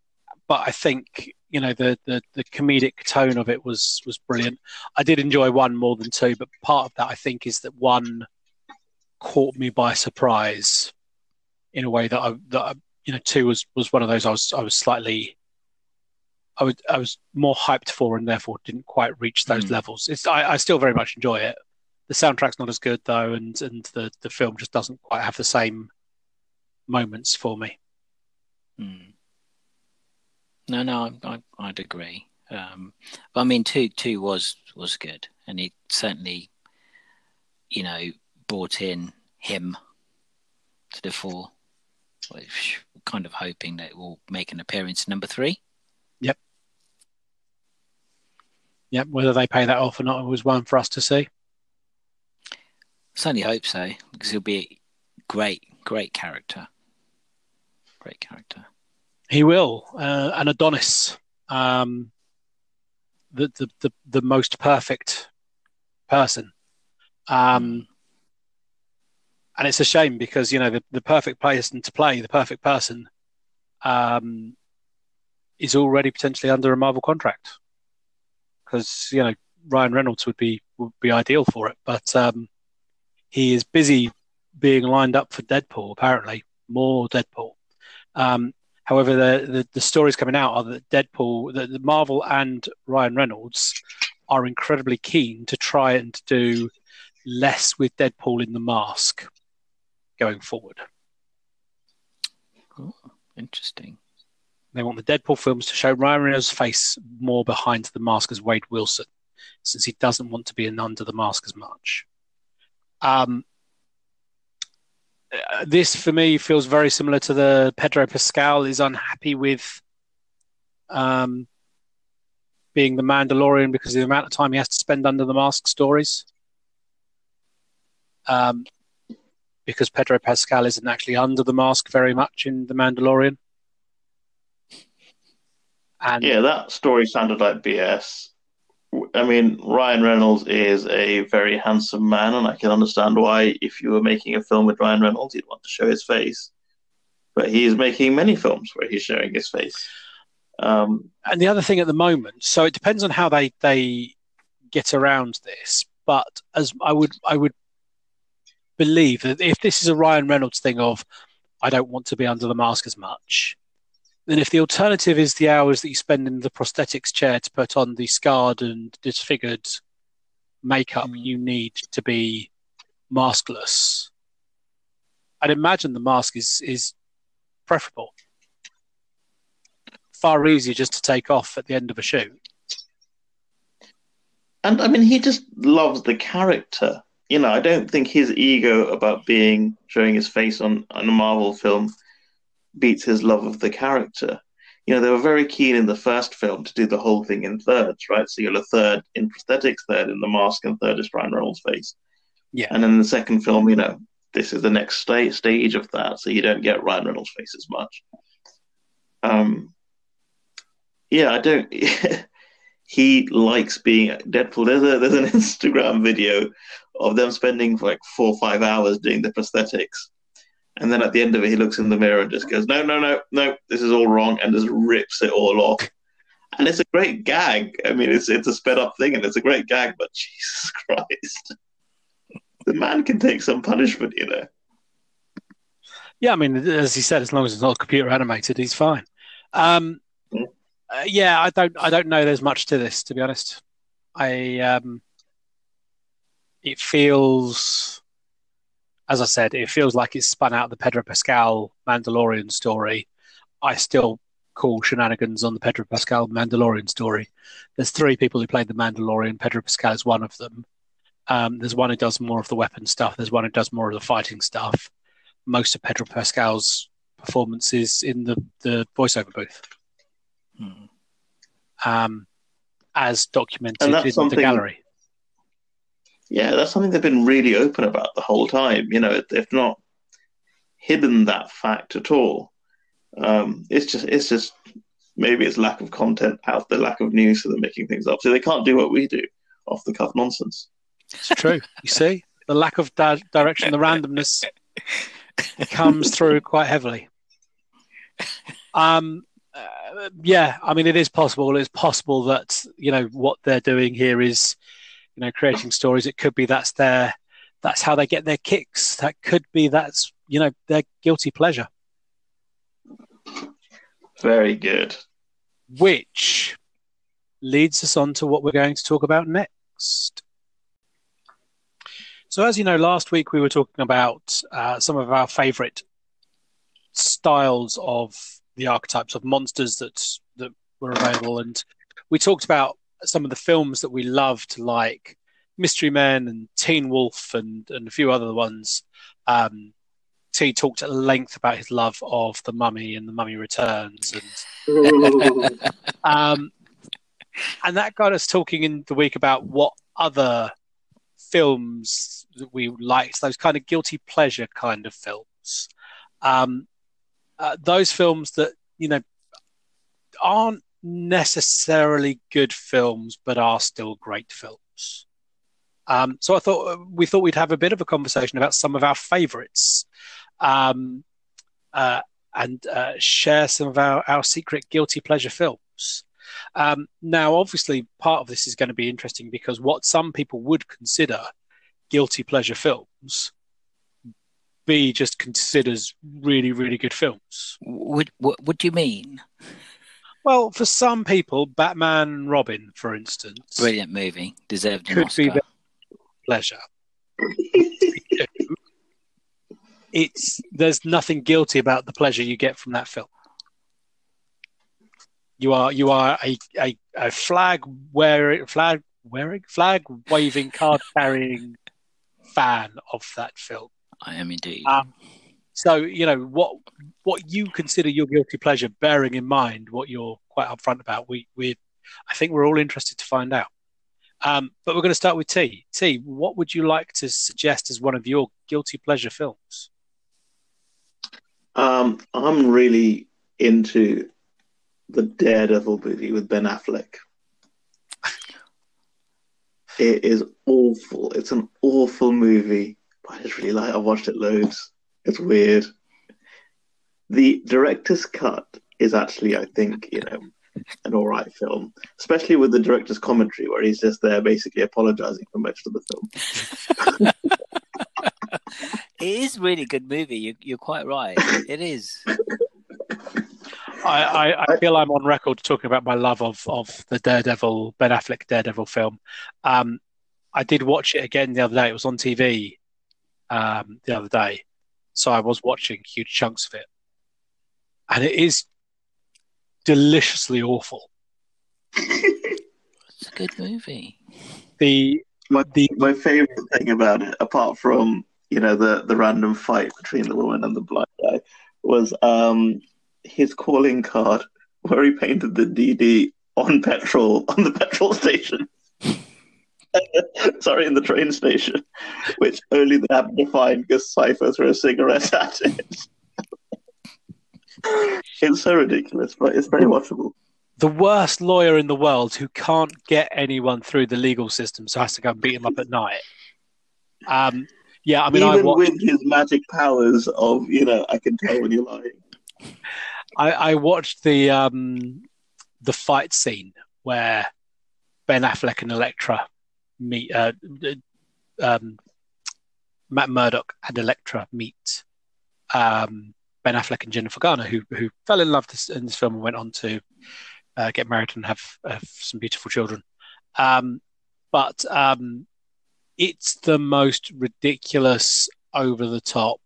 but I think you know the, the the comedic tone of it was was brilliant. I did enjoy one more than two, but part of that I think is that one caught me by surprise in a way that I that I, you know two was was one of those I was I was slightly I was I was more hyped for and therefore didn't quite reach those mm. levels. It's I, I still very much enjoy it. The soundtrack's not as good though, and and the the film just doesn't quite have the same moments for me. Mm. No, no, I, I, would agree. Um, but I mean, two two was was good. and it certainly, you know, brought in him to the fore. Which kind of hoping that it will make an appearance in number three. Yep. Yep. Whether they pay that off or not was one for us to see. Certainly hope so because he'll be a great, great character. Great character. He will, uh, an Adonis, um, the, the the the most perfect person. Um, and it's a shame because you know the, the perfect person to play the perfect person um, is already potentially under a Marvel contract because you know Ryan Reynolds would be would be ideal for it, but um, he is busy being lined up for Deadpool. Apparently, more Deadpool. Um, however, the, the, the stories coming out are that Deadpool, that the Marvel and Ryan Reynolds are incredibly keen to try and do less with Deadpool in the mask going forward. Interesting. They want the Deadpool films to show Ryan Reynolds' face more behind the mask as Wade Wilson, since he doesn't want to be in under the mask as much. Um, this for me feels very similar to the Pedro Pascal is unhappy with um, being the Mandalorian because of the amount of time he has to spend under the mask stories. Um, because Pedro Pascal isn't actually under the mask very much in The Mandalorian. And yeah, that story sounded like BS. I mean, Ryan Reynolds is a very handsome man, and I can understand why, if you were making a film with Ryan Reynolds, you'd want to show his face. But he's making many films where he's showing his face. Um, and the other thing at the moment, so it depends on how they they get around this. But as I would I would believe that if this is a Ryan Reynolds thing of I don't want to be under the mask as much, then if the alternative is the hours that you spend in the prosthetics chair to put on the scarred and disfigured makeup mm. you need to be maskless, I'd imagine the mask is is preferable. Far easier just to take off at the end of a shoot. And I mean, he just loves the character you know, I don't think his ego about being showing his face on, on a Marvel film beats his love of the character. You know, they were very keen in the first film to do the whole thing in thirds, right? So you're a third in prosthetics, third in the mask, and third is Ryan Reynolds' face. Yeah. And then the second film, you know, this is the next sta- stage of that, so you don't get Ryan Reynolds' face as much. Um, yeah, I don't. he likes being Deadpool. There's a there's an Instagram video of them spending like four or five hours doing the prosthetics. And then at the end of it, he looks in the mirror and just goes, "No, no, no, no, this is all wrong," and just rips it all off. And it's a great gag. I mean, it's it's a sped up thing, and it's a great gag. But Jesus Christ, the man can take some punishment, you know. Yeah, I mean, as he said, as long as it's not computer animated, he's fine. Um, mm. uh, yeah, I don't, I don't know. There's much to this, to be honest. I, um, it feels, as I said, it feels like it's spun out of the Pedro Pascal Mandalorian story. I still call shenanigans on the Pedro Pascal Mandalorian story. There's three people who played the Mandalorian. Pedro Pascal is one of them. Um, there's one who does more of the weapon stuff. There's one who does more of the fighting stuff. Most of Pedro Pascal's performances in the, the voiceover booth. Hmm. Um, as documented in the gallery yeah, that's something they've been really open about the whole time. You know, they've not hidden that fact at all. Um, it's just, it's just maybe it's lack of content out the lack of news, so they're making things up. So they can't do what we do, off the cuff nonsense. It's true. you see, the lack of di- direction, the randomness comes through quite heavily. Um, uh, yeah, I mean, it is possible. It's possible that you know what they're doing here is you know creating stories it could be that's their that's how they get their kicks. That could be that's you know their guilty pleasure. Very good. Which leads us on to what we're going to talk about next. So as you know last week we were talking about uh, some of our favorite styles of the archetypes of monsters that that were available. And we talked about some of the films that we loved, like Mystery Men and Teen Wolf and and a few other ones. Um, T talked at length about his love of the Mummy and the Mummy Returns, and um, and that got us talking in the week about what other films that we liked, those kind of guilty pleasure kind of films. Um, uh, those films that you know aren't necessarily good films, but are still great films. Um, so I thought we thought we'd have a bit of a conversation about some of our favourites, um, uh, and uh, share some of our, our secret guilty pleasure films. Um, now, obviously, part of this is going to be interesting because what some people would consider guilty pleasure films B just considers really, really good films. What, what, what do you mean? Well, for some people, Batman and Robin, for instance, Brilliant movie, deserved an could Oscar. be their pleasure. it's there's nothing guilty about the pleasure you get from that film. You are you are a, a, a flag wearing flag wearing flag waving card carrying fan of that film. I am indeed. Um, so you know what what you consider your guilty pleasure, bearing in mind what you're quite upfront about. We we I think we're all interested to find out. Um, but we're going to start with T. T, what would you like to suggest as one of your guilty pleasure films? Um, I'm really into the Daredevil movie with Ben Affleck. It is awful. It's an awful movie, but I just really like. I watched it loads. It's weird. The director's cut is actually, I think, you know, an all right film, especially with the director's commentary, where he's just there basically apologizing for most of the film. it is really a good movie. You, you're quite right. It is. I, I, I feel I'm on record talking about my love of, of the Daredevil, Ben Affleck Daredevil film. Um, I did watch it again the other day. It was on TV um, the other day. So I was watching huge chunks of it. And it is deliciously awful. It's a good movie. The My, the my favorite thing about it, apart from you know the the random fight between the woman and the blind guy, was um his calling card where he painted the DD on petrol on the petrol station. Sorry, in the train station, which only the happened to find because Cypher threw a cigarette at it. it's so ridiculous, but it's very watchable. the worst lawyer in the world who can't get anyone through the legal system, so has to go and beat him up at night. Um, yeah, I mean, I, Even with his magic powers of, you know, I can tell when you're lying. I, I watched the um, the fight scene where Ben Affleck and Elektra meet. Uh, um, Matt Murdock and Elektra meet um, Ben Affleck and Jennifer Garner, who who fell in love this, in this film and went on to uh, get married and have, some beautiful children. Um, but um, it's the most ridiculous, over the top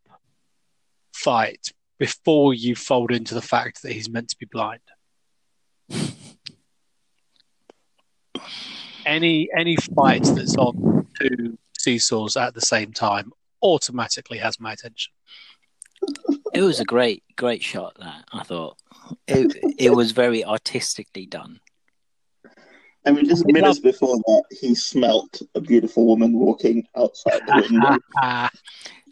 fight before you fold into the fact that he's meant to be blind. any any fight that's on two seesaws at the same time automatically has my attention. It was a great, great shot. That I thought it, it was very artistically done. I mean, just minutes before that, he smelt a beautiful woman walking outside the window.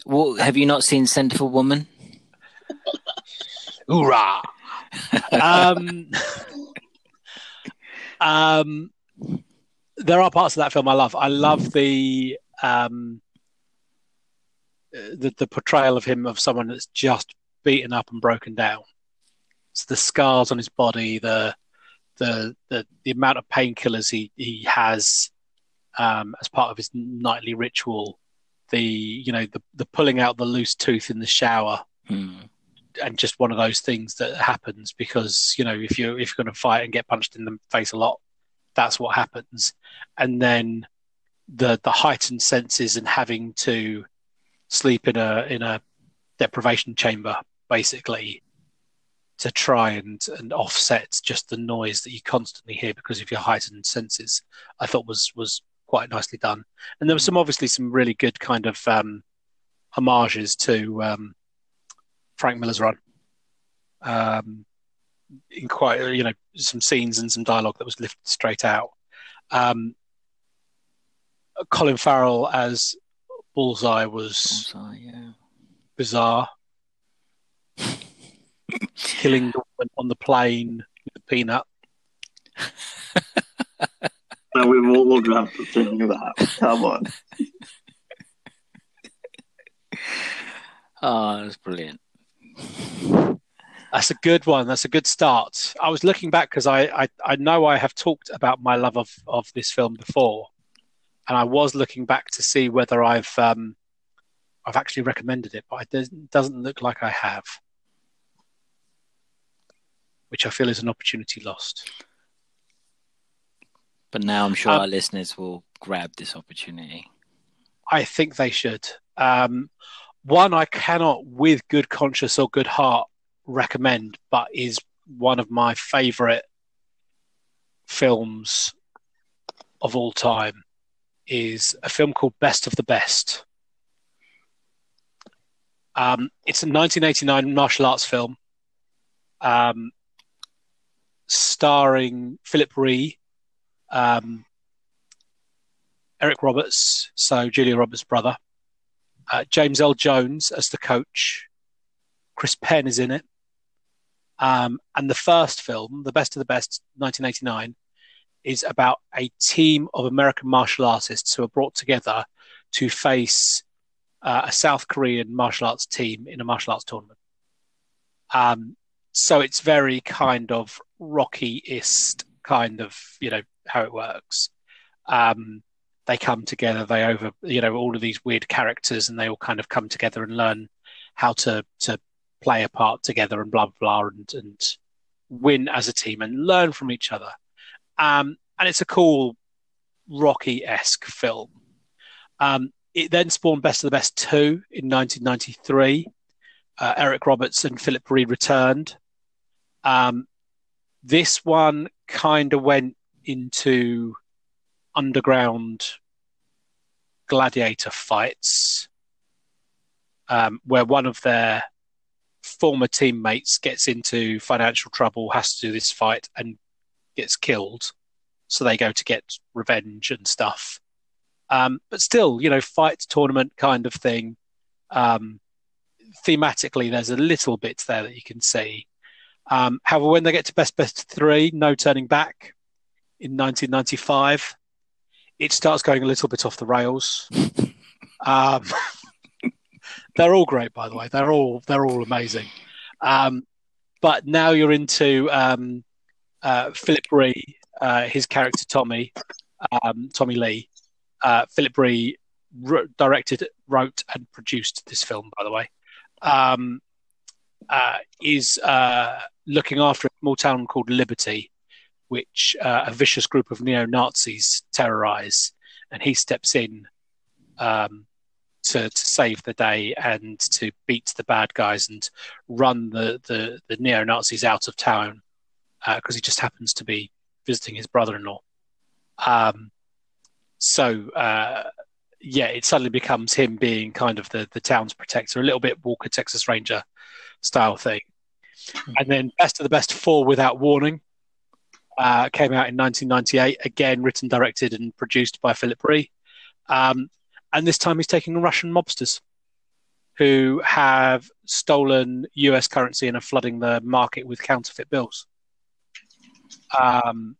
Well, have you not seen Scent of a Woman? hoorah! um, um, there are parts of that film I love. I love the um, the, the portrayal of him of someone that's just beaten up and broken down. It's the scars on his body, the the the, the amount of painkillers he he has um, as part of his nightly ritual. The you know the the pulling out the loose tooth in the shower Hmm. and just one of those things that happens because you know if you're if you're going to fight and get punched in the face a lot, that's what happens. And then the the heightened senses and having to sleep in a in a deprivation chamber basically to try and and offset just the noise that you constantly hear because of your heightened senses. I thought was was quite nicely done. And there was some obviously some really good kind of um, homages to um, Frank Miller's Run. Um, in quite you know some scenes and some dialogue that was lifted straight out. Um, Colin Farrell as Bullseye was Bullseye, yeah. bizarre. Killing the woman on the plane with a peanut. No, we've all, all dreamt of doing that. Come on. Oh, that's brilliant. That's a good one. That's a good start. I was looking back because I, I, I know I have talked about my love of, of this film before, and I was looking back to see whether I've um, I've actually recommended it, but it doesn't, look like I have, which I feel is an opportunity lost. But now I'm sure Um, our listeners will grab this opportunity. I think they should. Um, one I cannot, with good conscience or good heart, recommend, but is one of my favourite films of all time, is a film called Best of the Best. Um, it's a 1989 martial arts film, um, starring Phillip Rhee, um, Eric Roberts, so Julia Roberts' brother, uh, James L. Jones as the coach, Chris Penn is in it, um, and the first film, The Best of the Best, 1989, is about a team of American martial artists who are brought together to face uh, a South Korean martial arts team in a martial arts tournament. Um, so it's very kind of Rocky-ist kind of, you know, how it works. Um, they come together, they over, you know, all of these weird characters and they all kind of come together and learn how to, to play a part together and blah, blah, blah, and, and win as a team and learn from each other. Um, and it's a cool Rocky esque film. Um, it then spawned Best of the Best 2 in 1993. Uh, Eric Roberts and Philip Reed returned. Um, this one kind of went into underground gladiator fights um, where one of their former teammates gets into financial trouble, has to do this fight, and gets killed. So they go to get revenge and stuff. Um, but still, you know, fight tournament kind of thing. Um, thematically, there's a little bit there that you can see. Um, however, when they get to best best three, no turning back in 1995, it starts going a little bit off the rails. they're all great, by the way. They're all they're all amazing. Um, but now you're into um, uh, Phillip Rhee, uh, his character Tommy, um, Tommy Lee. Uh, Phillip Rhee wr- directed, wrote, and produced this film. By the way, um, uh, is uh, looking after a small town called Liberty, which uh, a vicious group of neo Nazis terrorize, and he steps in um, to, to save the day and to beat the bad guys and run the, the, the neo Nazis out of town because he just happens to be visiting his brother in law. Um, so, uh, yeah, it suddenly becomes him being kind of the, the town's protector, a little bit Walker, Texas Ranger style thing. And then Best of the Best Four Without Warning uh, came out in 1998, again written, directed, and produced by Phillip Rhee. Um, and this time he's taking Russian mobsters who have stolen US currency and are flooding the market with counterfeit bills. Um,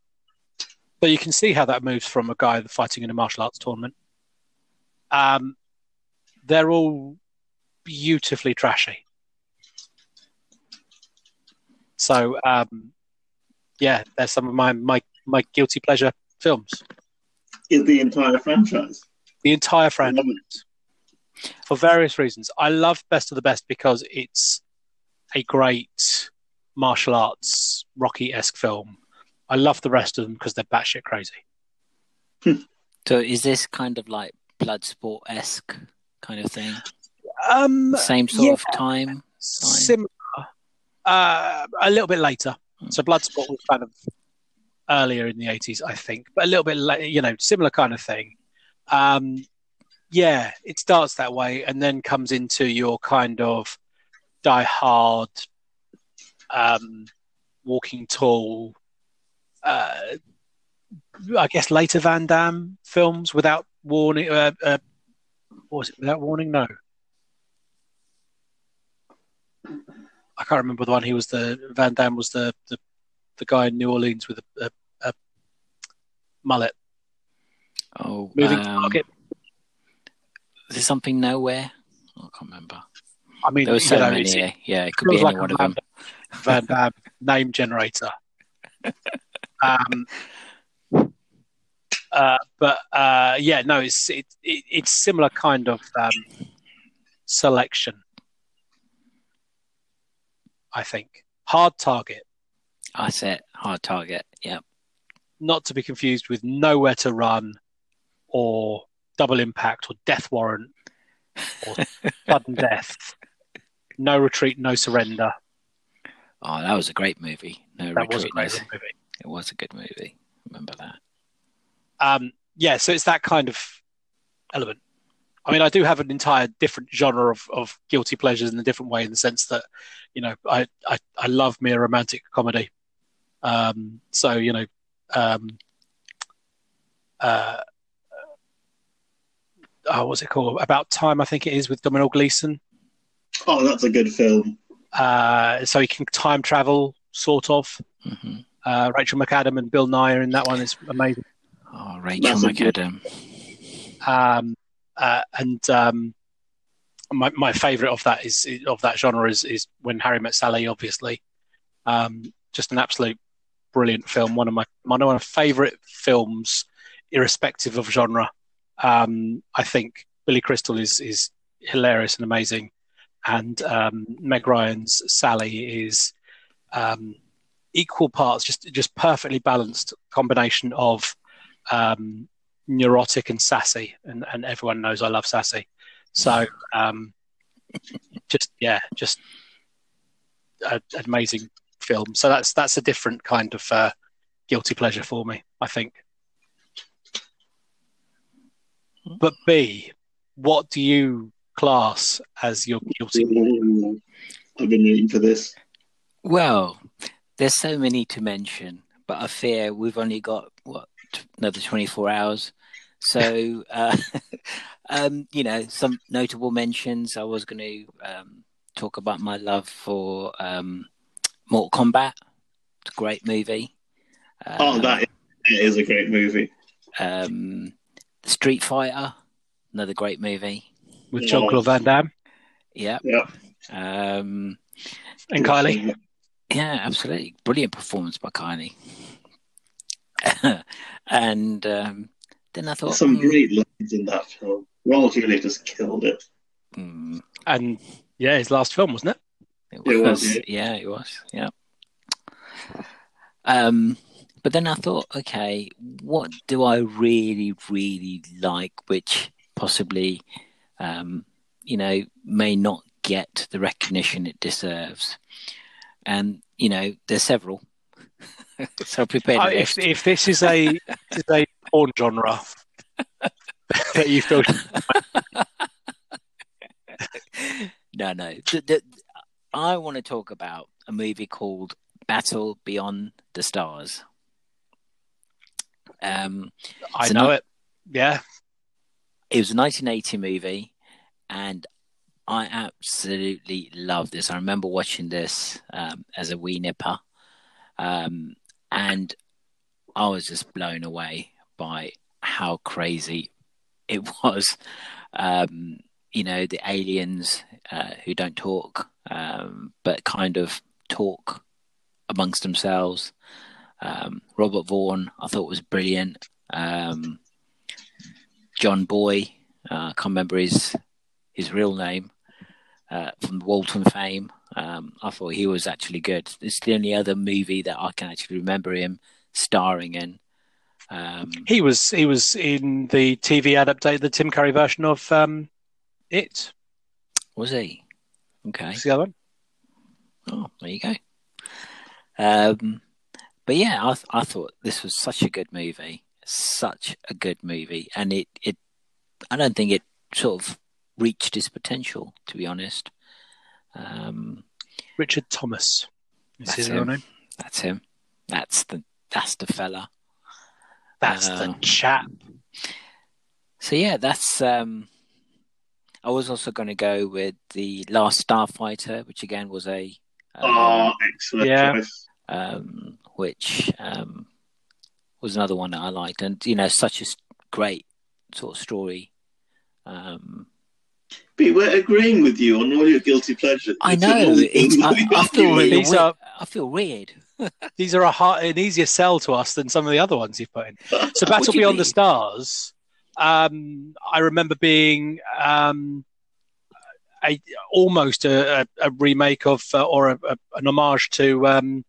so you can see how that moves from a guy fighting in a martial arts tournament. Um, they're all beautifully trashy. So um, yeah, they're some of my, my my guilty pleasure films. Is the entire franchise? The entire franchise for various reasons. I love Best of the Best because it's a great martial arts Rocky esque film. I love the rest of them because they're batshit crazy. So is this kind of like Bloodsport esque kind of thing? Um, Same sort yeah. of time? similar, uh, a little bit later. So Bloodsport was kind of earlier in the eighties, I think, but a little bit later. You know, similar kind of thing. Um, yeah, it starts that way and then comes into your kind of die hard, um, walking tall, uh, I guess later Van Damme films without warning. Uh, uh, was it without warning? No, I can't remember the one. He was the Van Damme was the the, the guy in New Orleans with a, a, a mullet. Oh, Moving um, target. Is it something nowhere? I can't remember. I mean, There were so know, many. it's- Yeah, it could be like any one of them. Van Damme name generator. Um, uh, but uh, yeah, no, it's it, it, it's similar kind of um, selection. I think hard target, I said hard target. Yeah. not to be confused with nowhere to run, or double impact, or death warrant, or sudden death. No retreat, no surrender. Oh, that was a great movie. No That was a great no- movie. It was a good movie. Remember that? um, yeah, so it's that kind of element. I mean, I do have an entire different genre of, of guilty pleasures in a different way, in the sense that, you know, I I, I love me a romantic comedy. Um, so you know, um, uh, oh, what's it called? About Time, I think it is, with Domhnall Gleeson. Oh, that's a good film. Uh, so he can time travel, sort of. hmm Uh, Rachel McAdam and Bill Nighy are in that one. It's amazing. Oh, Rachel That's McAdam. um, uh, and um, my my favourite of that is of that genre is is when Harry met Sally. Obviously, um, just an absolute brilliant film. One of my one of my favourite films, irrespective of genre. Um, I think Billy Crystal is is hilarious and amazing, and um, Meg Ryan's Sally is um, equal parts, just just perfectly balanced combination of um, neurotic and sassy, and, and everyone knows I love sassy. So, um, just yeah, just an amazing film. So that's that's a different kind of uh, guilty pleasure for me, I think. But B, what do you class as your guilty? Ooh, I've been waiting for this. Well, there's so many to mention, but I fear we've only got what another 24 hours. So, uh, um, you know, some notable mentions. I was going to um, talk about my love for um, Mortal Kombat. It's a great movie. Oh, Um, that is, that is a great movie. um, Street Fighter, another great movie. with John Claude Van Damme Yeah. Yeah. Um, and Kylie. Yeah, absolutely. Brilliant performance by Kylie. and um, then I thought, Some hmm, great lines in that film. Raul Julia just killed it. hmm, And yeah, his last film wasn't it? it It was, was, yeah, it was, yeah. Um, but then I thought, okay, what do I really, really like, which possibly, um, you know, may not get the recognition it deserves? And you know, there's several. so prepare Uh, if if this is a this is a porn genre that you feel no, no. The, the, I want to talk about a movie called Battle Beyond the Stars. Um, I know it. Yeah, it was a 1980 movie, and I absolutely love this. I remember watching this um, as a wee nipper, um, and I was just blown away by how crazy it was. Um, you know, the aliens uh, who don't talk, um, but kind of talk amongst themselves. Um, Robert Vaughan, I thought was brilliant. Um, John Boy, uh, I can't remember his his real name uh, from Walton fame. Um, I thought he was actually good. It's the only other movie that I can actually remember him starring in. Um, he was he was in the TV adaptation, the Tim Curry version of um, it. was he? Okay. What's the other one? Oh, there you go. Um, but yeah, I th- I thought this was such a good movie, such a good movie, and it it I don't think it sort of reached its potential. To be honest, um, Richard Thomas. Is That's his real him. name? that's him. That's the that's the fella. That's Uh, the chap. So yeah, that's. Um, I was also going to go with the Last Starfighter, which again was a. um, Oh, excellent Yeah. choice. um, which um, was another one that I liked, and you know, such a great sort of story. Um, Pete, we're agreeing with you on all your guilty pleasures. I know. It's, I, I feel really These weird. are- I feel weird. These are a hard, an easier sell to us than some of the other ones you've put in. So Battle do you Beyond the? Stars, um, I remember being um, a almost a, a, a remake of uh, or a, a, an homage to um,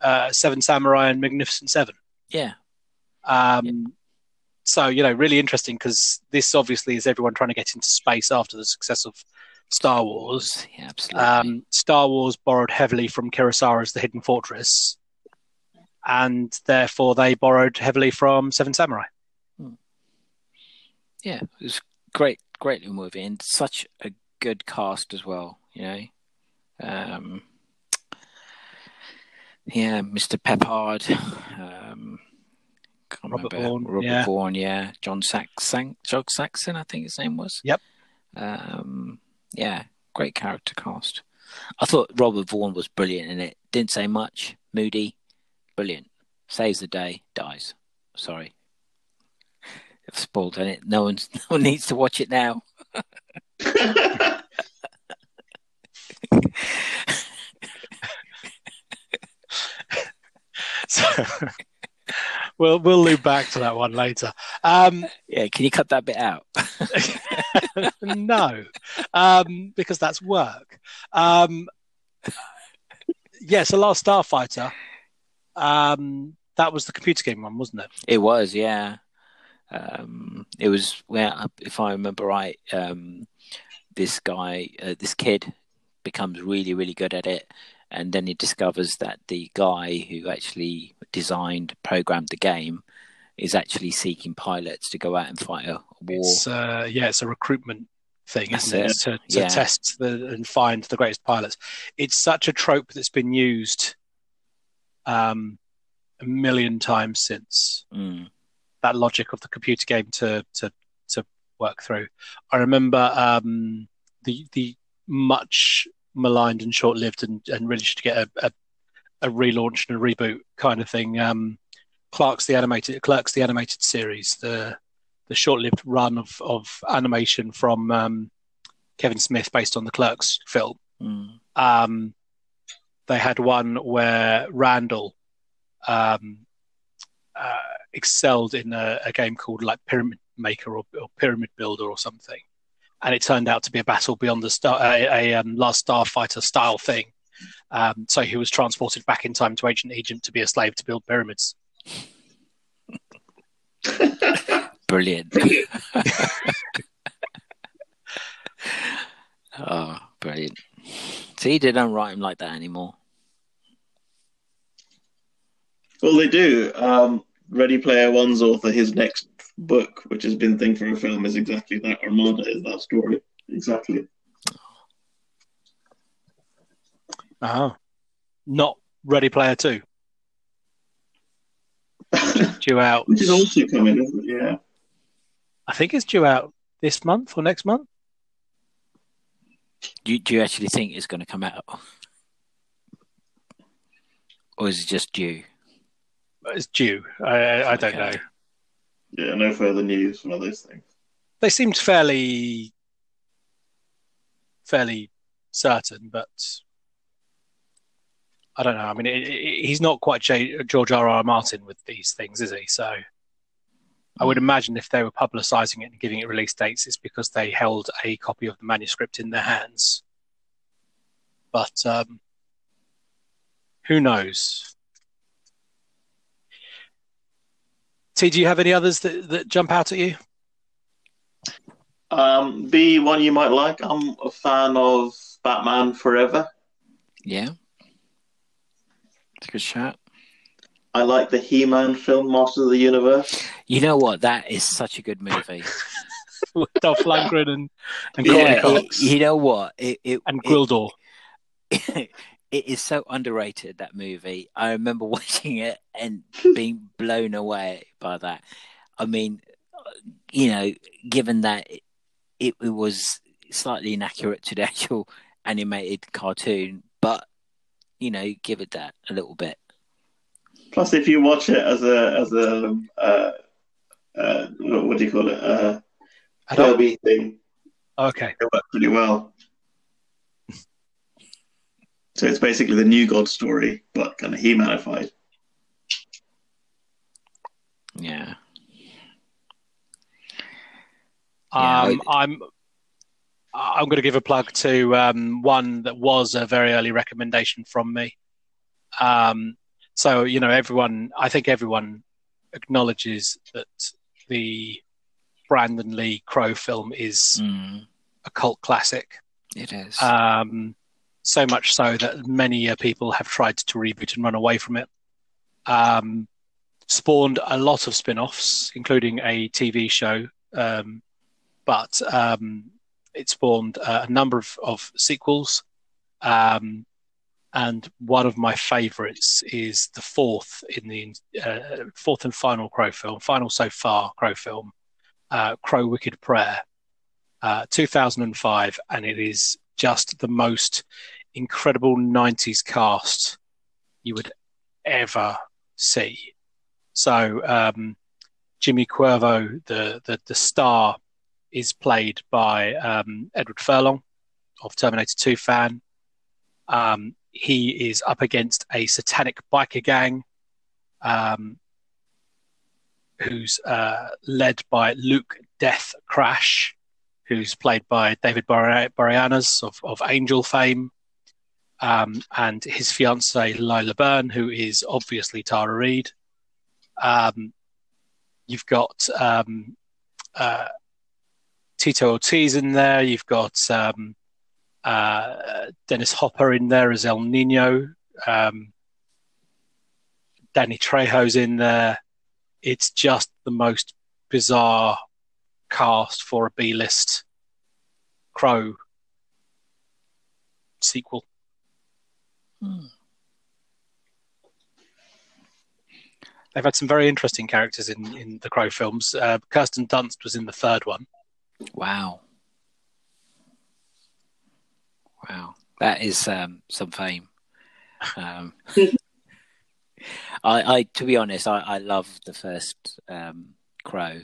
uh, Seven Samurai and Magnificent Seven. Yeah, Um, So you know, really interesting because this obviously is everyone trying to get into space after the success of Star Wars. yeah, absolutely. Um, Star Wars borrowed heavily from Kurosawa's The Hidden Fortress, and therefore they borrowed heavily from Seven Samurai. yeah, it was great, great little movie, and such a good cast as well. You know, um, yeah, Mr. Peppard, um, can't Robert remember Vaughn, Robert yeah. Vaughn, yeah, John Saxon, John Saxon, I think his name was. Yep. Um, yeah, great character cast. I thought Robert Vaughn was brilliant in it. Didn't say much, moody, brilliant. Saves the day, dies. Sorry. I've spoiled it. No one, no one needs to watch it now. So we'll we'll loop back to that one later. Um, Yeah, can you cut that bit out? no, um, because that's work. Um, yeah, so Last Starfighter. Um, that was the computer game one, wasn't it? It was, yeah. Um, it was where, if I remember right, um, this guy, uh, this kid, becomes really, really good at it, and then he discovers that the guy who actually designed, programmed the game, is actually seeking pilots to go out and fight a war. It's uh, yeah, it's a recruitment thing, That's isn't it? it. To, to Yeah. test the, and find the greatest pilots. It's such a trope that's been used um, a million times since. Mm. that logic of the computer game to to to work through. I remember um, the the much maligned and short lived and, and really should get a, a, a relaunch and a reboot kind of thing. Um, Clerks the animated Clerks the animated series, the the short lived run of of animation from um, Kevin Smith based on the Clerks film Mm. um, they had one where Randall um, uh, excelled in a, a game called like Pyramid Maker or, or Pyramid Builder or something, and it turned out to be a battle beyond the star, a, a um, Last Starfighter style thing. Um, so he was transported back in time to ancient Egypt to be a slave to build pyramids. Brilliant. oh, brilliant. See, they don't write him like that anymore. well, they do. Um, Ready Player One's author, his next book, which has been thing for a film, is exactly that. Armada is that story. Exactly. Oh, not Ready Player Two. Due out. Which is also coming, isn't it? Yeah. I think it's due out this month or next month. Do you, do you actually think it's going to come out? Or is it just due? It's due. I, I don't Okay. know. Yeah, no further news from those things. They seemed fairly, fairly certain, but I don't know. I mean, it, it, he's not quite J, George R. R. Martin with these things, is he? So I would imagine if they were publicising it and giving it release dates, it's because they held a copy of the manuscript in their hands. But um, who knows? T, do you have any others that, that jump out at you? Um, B, one you might like. I'm a fan of Batman Forever. Yeah. It's a good shot. I like the He Man film, Masters of the Universe. You know what? That is such a good movie. with Dolph Lundgren and and Yeah, Courtney it- Cox you know what? It, it, and it- Gwildor. it is so underrated that movie. I remember watching it and being blown away by that. I mean, you know, given that it, it, it was slightly inaccurate to the actual animated cartoon, but you know, give it that a little bit. Plus, if you watch it as a as a uh, uh, what, what do you call it? Uh, Adult? Thing, Okay. it worked pretty well. So it's basically the new God story, but kind of he-manified. Yeah. Yeah, Um, I'm I'm going to give a plug to um, one that was a very early recommendation from me. Um, so you know, everyone, I think everyone acknowledges that the Brandon Lee Crow film is Mm, a cult classic. it is. Um, so much so that many uh, people have tried to reboot and run away from it. Um, spawned a lot of spin offs, including a TV show, um, but um, it spawned uh, a number of, of sequels. Um, and one of my favorites is the fourth in the uh, fourth and final Crow film, final so far Crow film, uh, Crow Wicked Prayer, uh, 2005, and it is just the most incredible 90s cast you would ever see. So, um, Jimmy Cuervo, the, the, the star, is played by um, Edward Furlong of Terminator 2 fan. Um, he is up against a satanic biker gang um, who's uh, led by Luke Death Crash, who's played by David Boreanaz of, of Angel fame, um, and his fiancee Lila Byrne, who is obviously Tara Reid. Um, you've got um, uh, Tito Ortiz in there. You've got um, uh, Dennis Hopper in there as El Nino. Um, Danny Trejo's in there. It's just the most bizarre cast for a B-list Crow sequel. Hmm. They've had some very interesting characters in, in the Crow films. Uh, Kirsten Dunst was in the third one. Wow. Wow. That is um, some fame. Um, I, I, to be honest, I, I love the first um, Crow,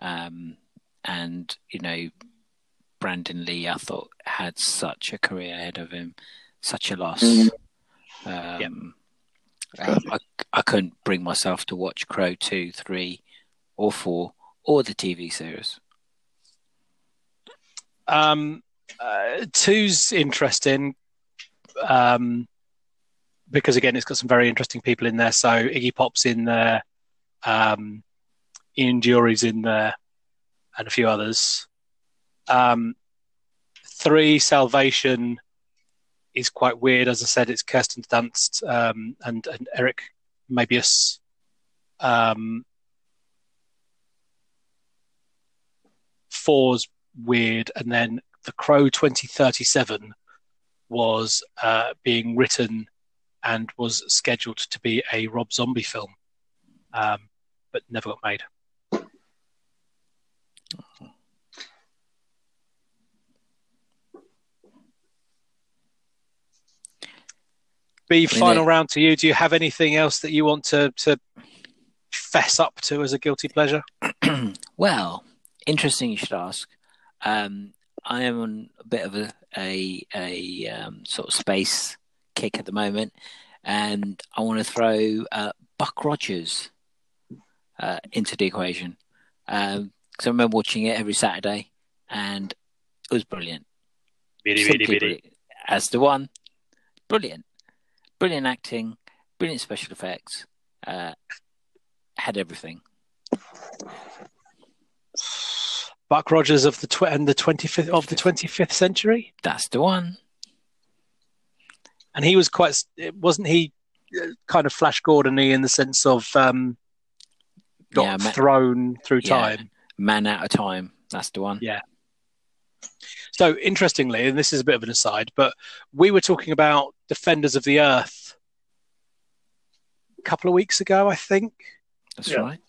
um, and you know, Brandon Lee. I thought had such a career ahead of him, such a loss. Mhm. Um, um, I, I couldn't bring myself to watch Crow two, three, or four, or the TV series. Um, uh, two's interesting um, because again, it's got some very interesting people in there. So Iggy Pop's in there, um, Ian Dury's in there, and a few others. Um, three, Salvation is quite weird. As I said, it's Kirsten Dunst um, and, and Eric Mabius. Um, four's weird, and then The Crow 2037 was uh, being written and was scheduled to be a Rob Zombie film, um, but never got made. B, mean, final it- round to you. Do you have anything else that you want to, to fess up to as a guilty pleasure? well, interesting you should ask. Um, I am on a bit of a a, a um, sort of space kick at the moment, and I want to throw uh, Buck Rogers uh, into the equation because I remember watching it every Saturday, and it was brilliant. Simply brilliant. As the one, brilliant, brilliant acting, brilliant special effects, uh, had everything. Buck Rogers of the tw- and the twenty fifth of the twenty fifth century, That's the one. and he was quite. Wasn't he uh, kind of Flash Gordon-y in the sense of um, got Yeah, ma- thrown through Yeah. time? Man out of time. That's the one. Yeah. So interestingly, and this is a bit of an aside, but we were talking about Defenders of the Earth a couple of weeks ago, I think. That's Yeah. right.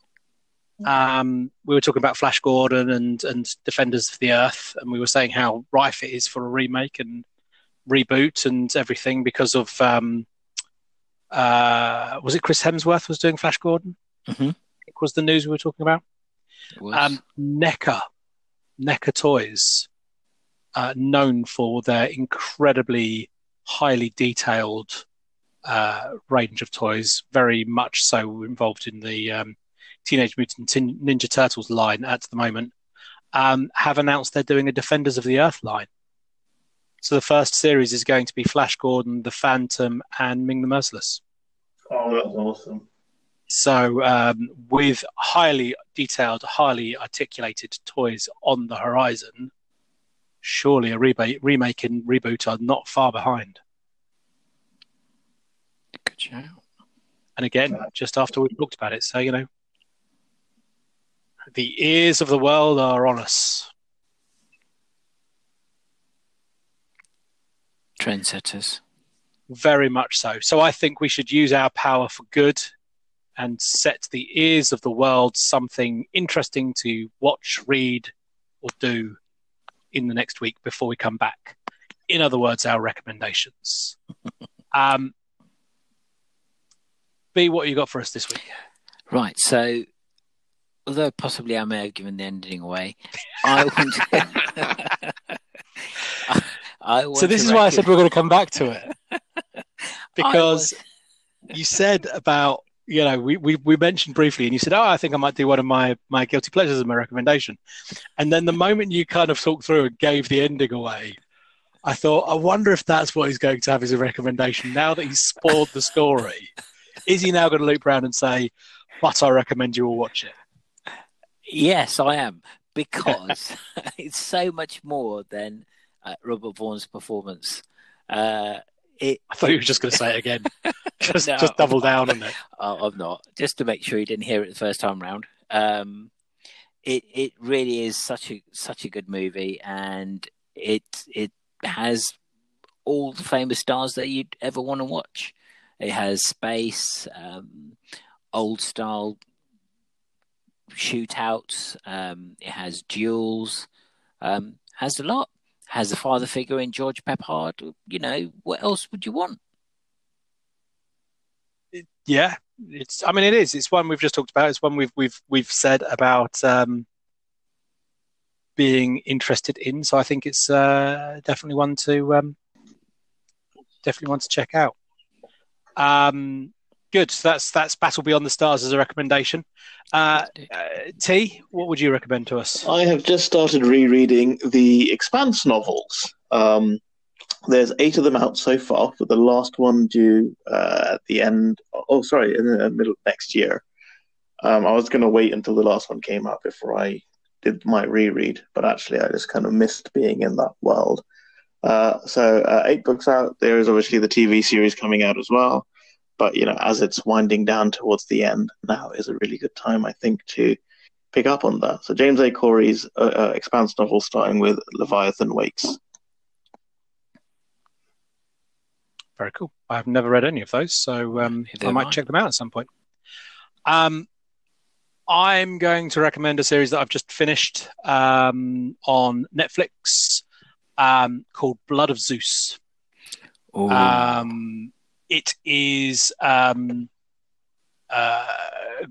Um, we were talking about Flash Gordon and and Defenders of the Earth, and we were saying how rife it is for a remake and reboot and everything because of um, uh, was it Chris Hemsworth was doing Flash Gordon? Mhm. It was the news we were talking about. It was. Um, NECA, NECA Toys, uh, known for their incredibly highly detailed uh, range of toys, very much so involved in the um, Teenage Mutant Ninja Turtles line at the moment, um, have announced they're doing a Defenders of the Earth line. So the first series is going to be Flash Gordon, the Phantom, and Ming the Merciless. Oh, that's awesome. So, um, with highly detailed, highly articulated toys on the horizon, surely a rebate, remake and reboot are not far behind. Good shout. And again, just after we've talked about it, so you know, the ears of the world are on us. Trendsetters. Very much so. So I think we should use our power for good and set the ears of the world something interesting to watch, read, or do in the next week before we come back. In other words, our recommendations. um, B, what you got for us this week? Right. So, although possibly I may have given the ending away, I want. I, I want So this to is why I said we're going to come back to it because you said about you know we, we we mentioned briefly and you said oh I think I might do one of my my guilty pleasures as my recommendation. And then the moment you kind of talked through and gave the ending away I thought I wonder if that's what he's going to have as a recommendation now that he's spoiled the story. Is he now going to loop around and say but I recommend you all watch it? Yes, I am because it's so much more than uh, Robert Vaughn's performance. Uh, it, I thought you were just going to say it again just No. just double down on it I'm not. Just to make sure you didn't hear it the first time round. Um, it it really is such a such a good movie, and it it has all the famous stars that you'd ever want to watch. It has space, um, old style shootouts. Um, it has duels. Um, has a lot. Has a father figure in George Peppard. You know what else would you want? Yeah, it's. I mean, it is. It's one we've just talked about. It's one we've we've we've said about um, being interested in. So I think it's uh, definitely one to um, definitely one to check out. Um, good. So that's that's Battle Beyond the Stars as a recommendation. Uh, uh, T, what would you recommend to us? I have just started rereading the Expanse novels. Um, there's eight of them out so far, with the last one due uh, at the end. Oh, sorry, in the middle of next year. Um, I was going to wait until the last one came out before I did my reread, but actually, I just kind of missed being in that world. Uh, so, uh, eight books out. There is obviously the TV series coming out as well. But you know, as it's winding down towards the end, now is a really good time, I think, to pick up on that. So James A. Corey's uh, uh, Expanse novel, starting with Leviathan Wakes. Very cool. I've never read any of those, so um, I might I. check them out at some point. Um, I'm going to recommend a series that I've just finished um, on Netflix um, called Blood of Zeus. Ooh. Um, it is um, uh,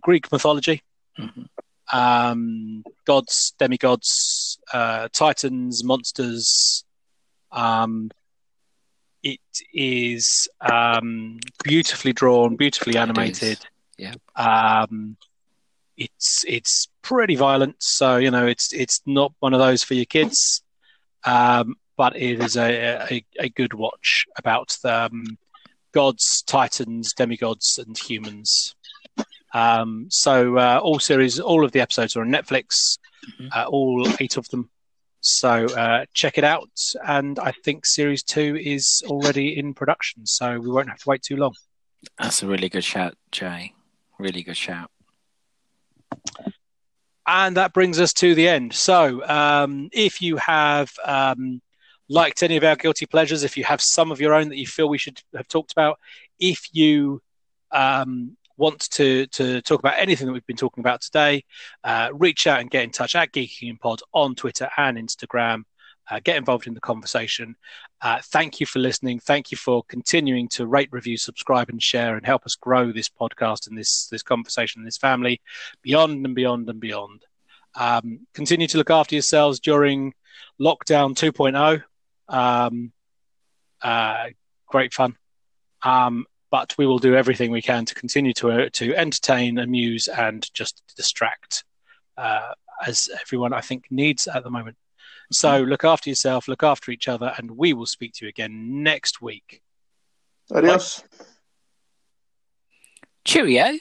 Greek mythology. Mhm. Um, gods, demigods, uh, titans, monsters. Um, it is um, beautifully drawn, beautifully animated. Yeah. Um, it's it's pretty violent, so you know it's it's not one of those for your kids, um, but it is a, a a good watch about the um, gods, titans, demigods, and humans. Um, so uh, all series, all of the episodes are on Netflix, Mhm. uh, all eight of them. So uh, check it out, and I think series two is already in production, so we won't have to wait too long. That's a really good shout, Jay. Really good shout. And that brings us to the end. So, um, if you have um, liked any of our guilty pleasures, if you have some of your own that you feel we should have talked about, if you um, want to to talk about anything that we've been talking about today, uh, reach out and get in touch at Geeking Pod on Twitter and Instagram. Uh, get involved in the conversation. Uh, thank you for listening. Thank you for continuing to rate, review, subscribe, and share, and help us grow this podcast and this this conversation and this family beyond and beyond and beyond. Um, continue to look after yourselves during lockdown 2.0. Um, uh, great fun. Um, but we will do everything we can to continue to uh, to entertain, amuse, and just distract uh, as everyone I think needs at the moment. So mm-hmm. look after yourself, look after each other, and we will speak to you again next week. Adios. Bye. Cheerio.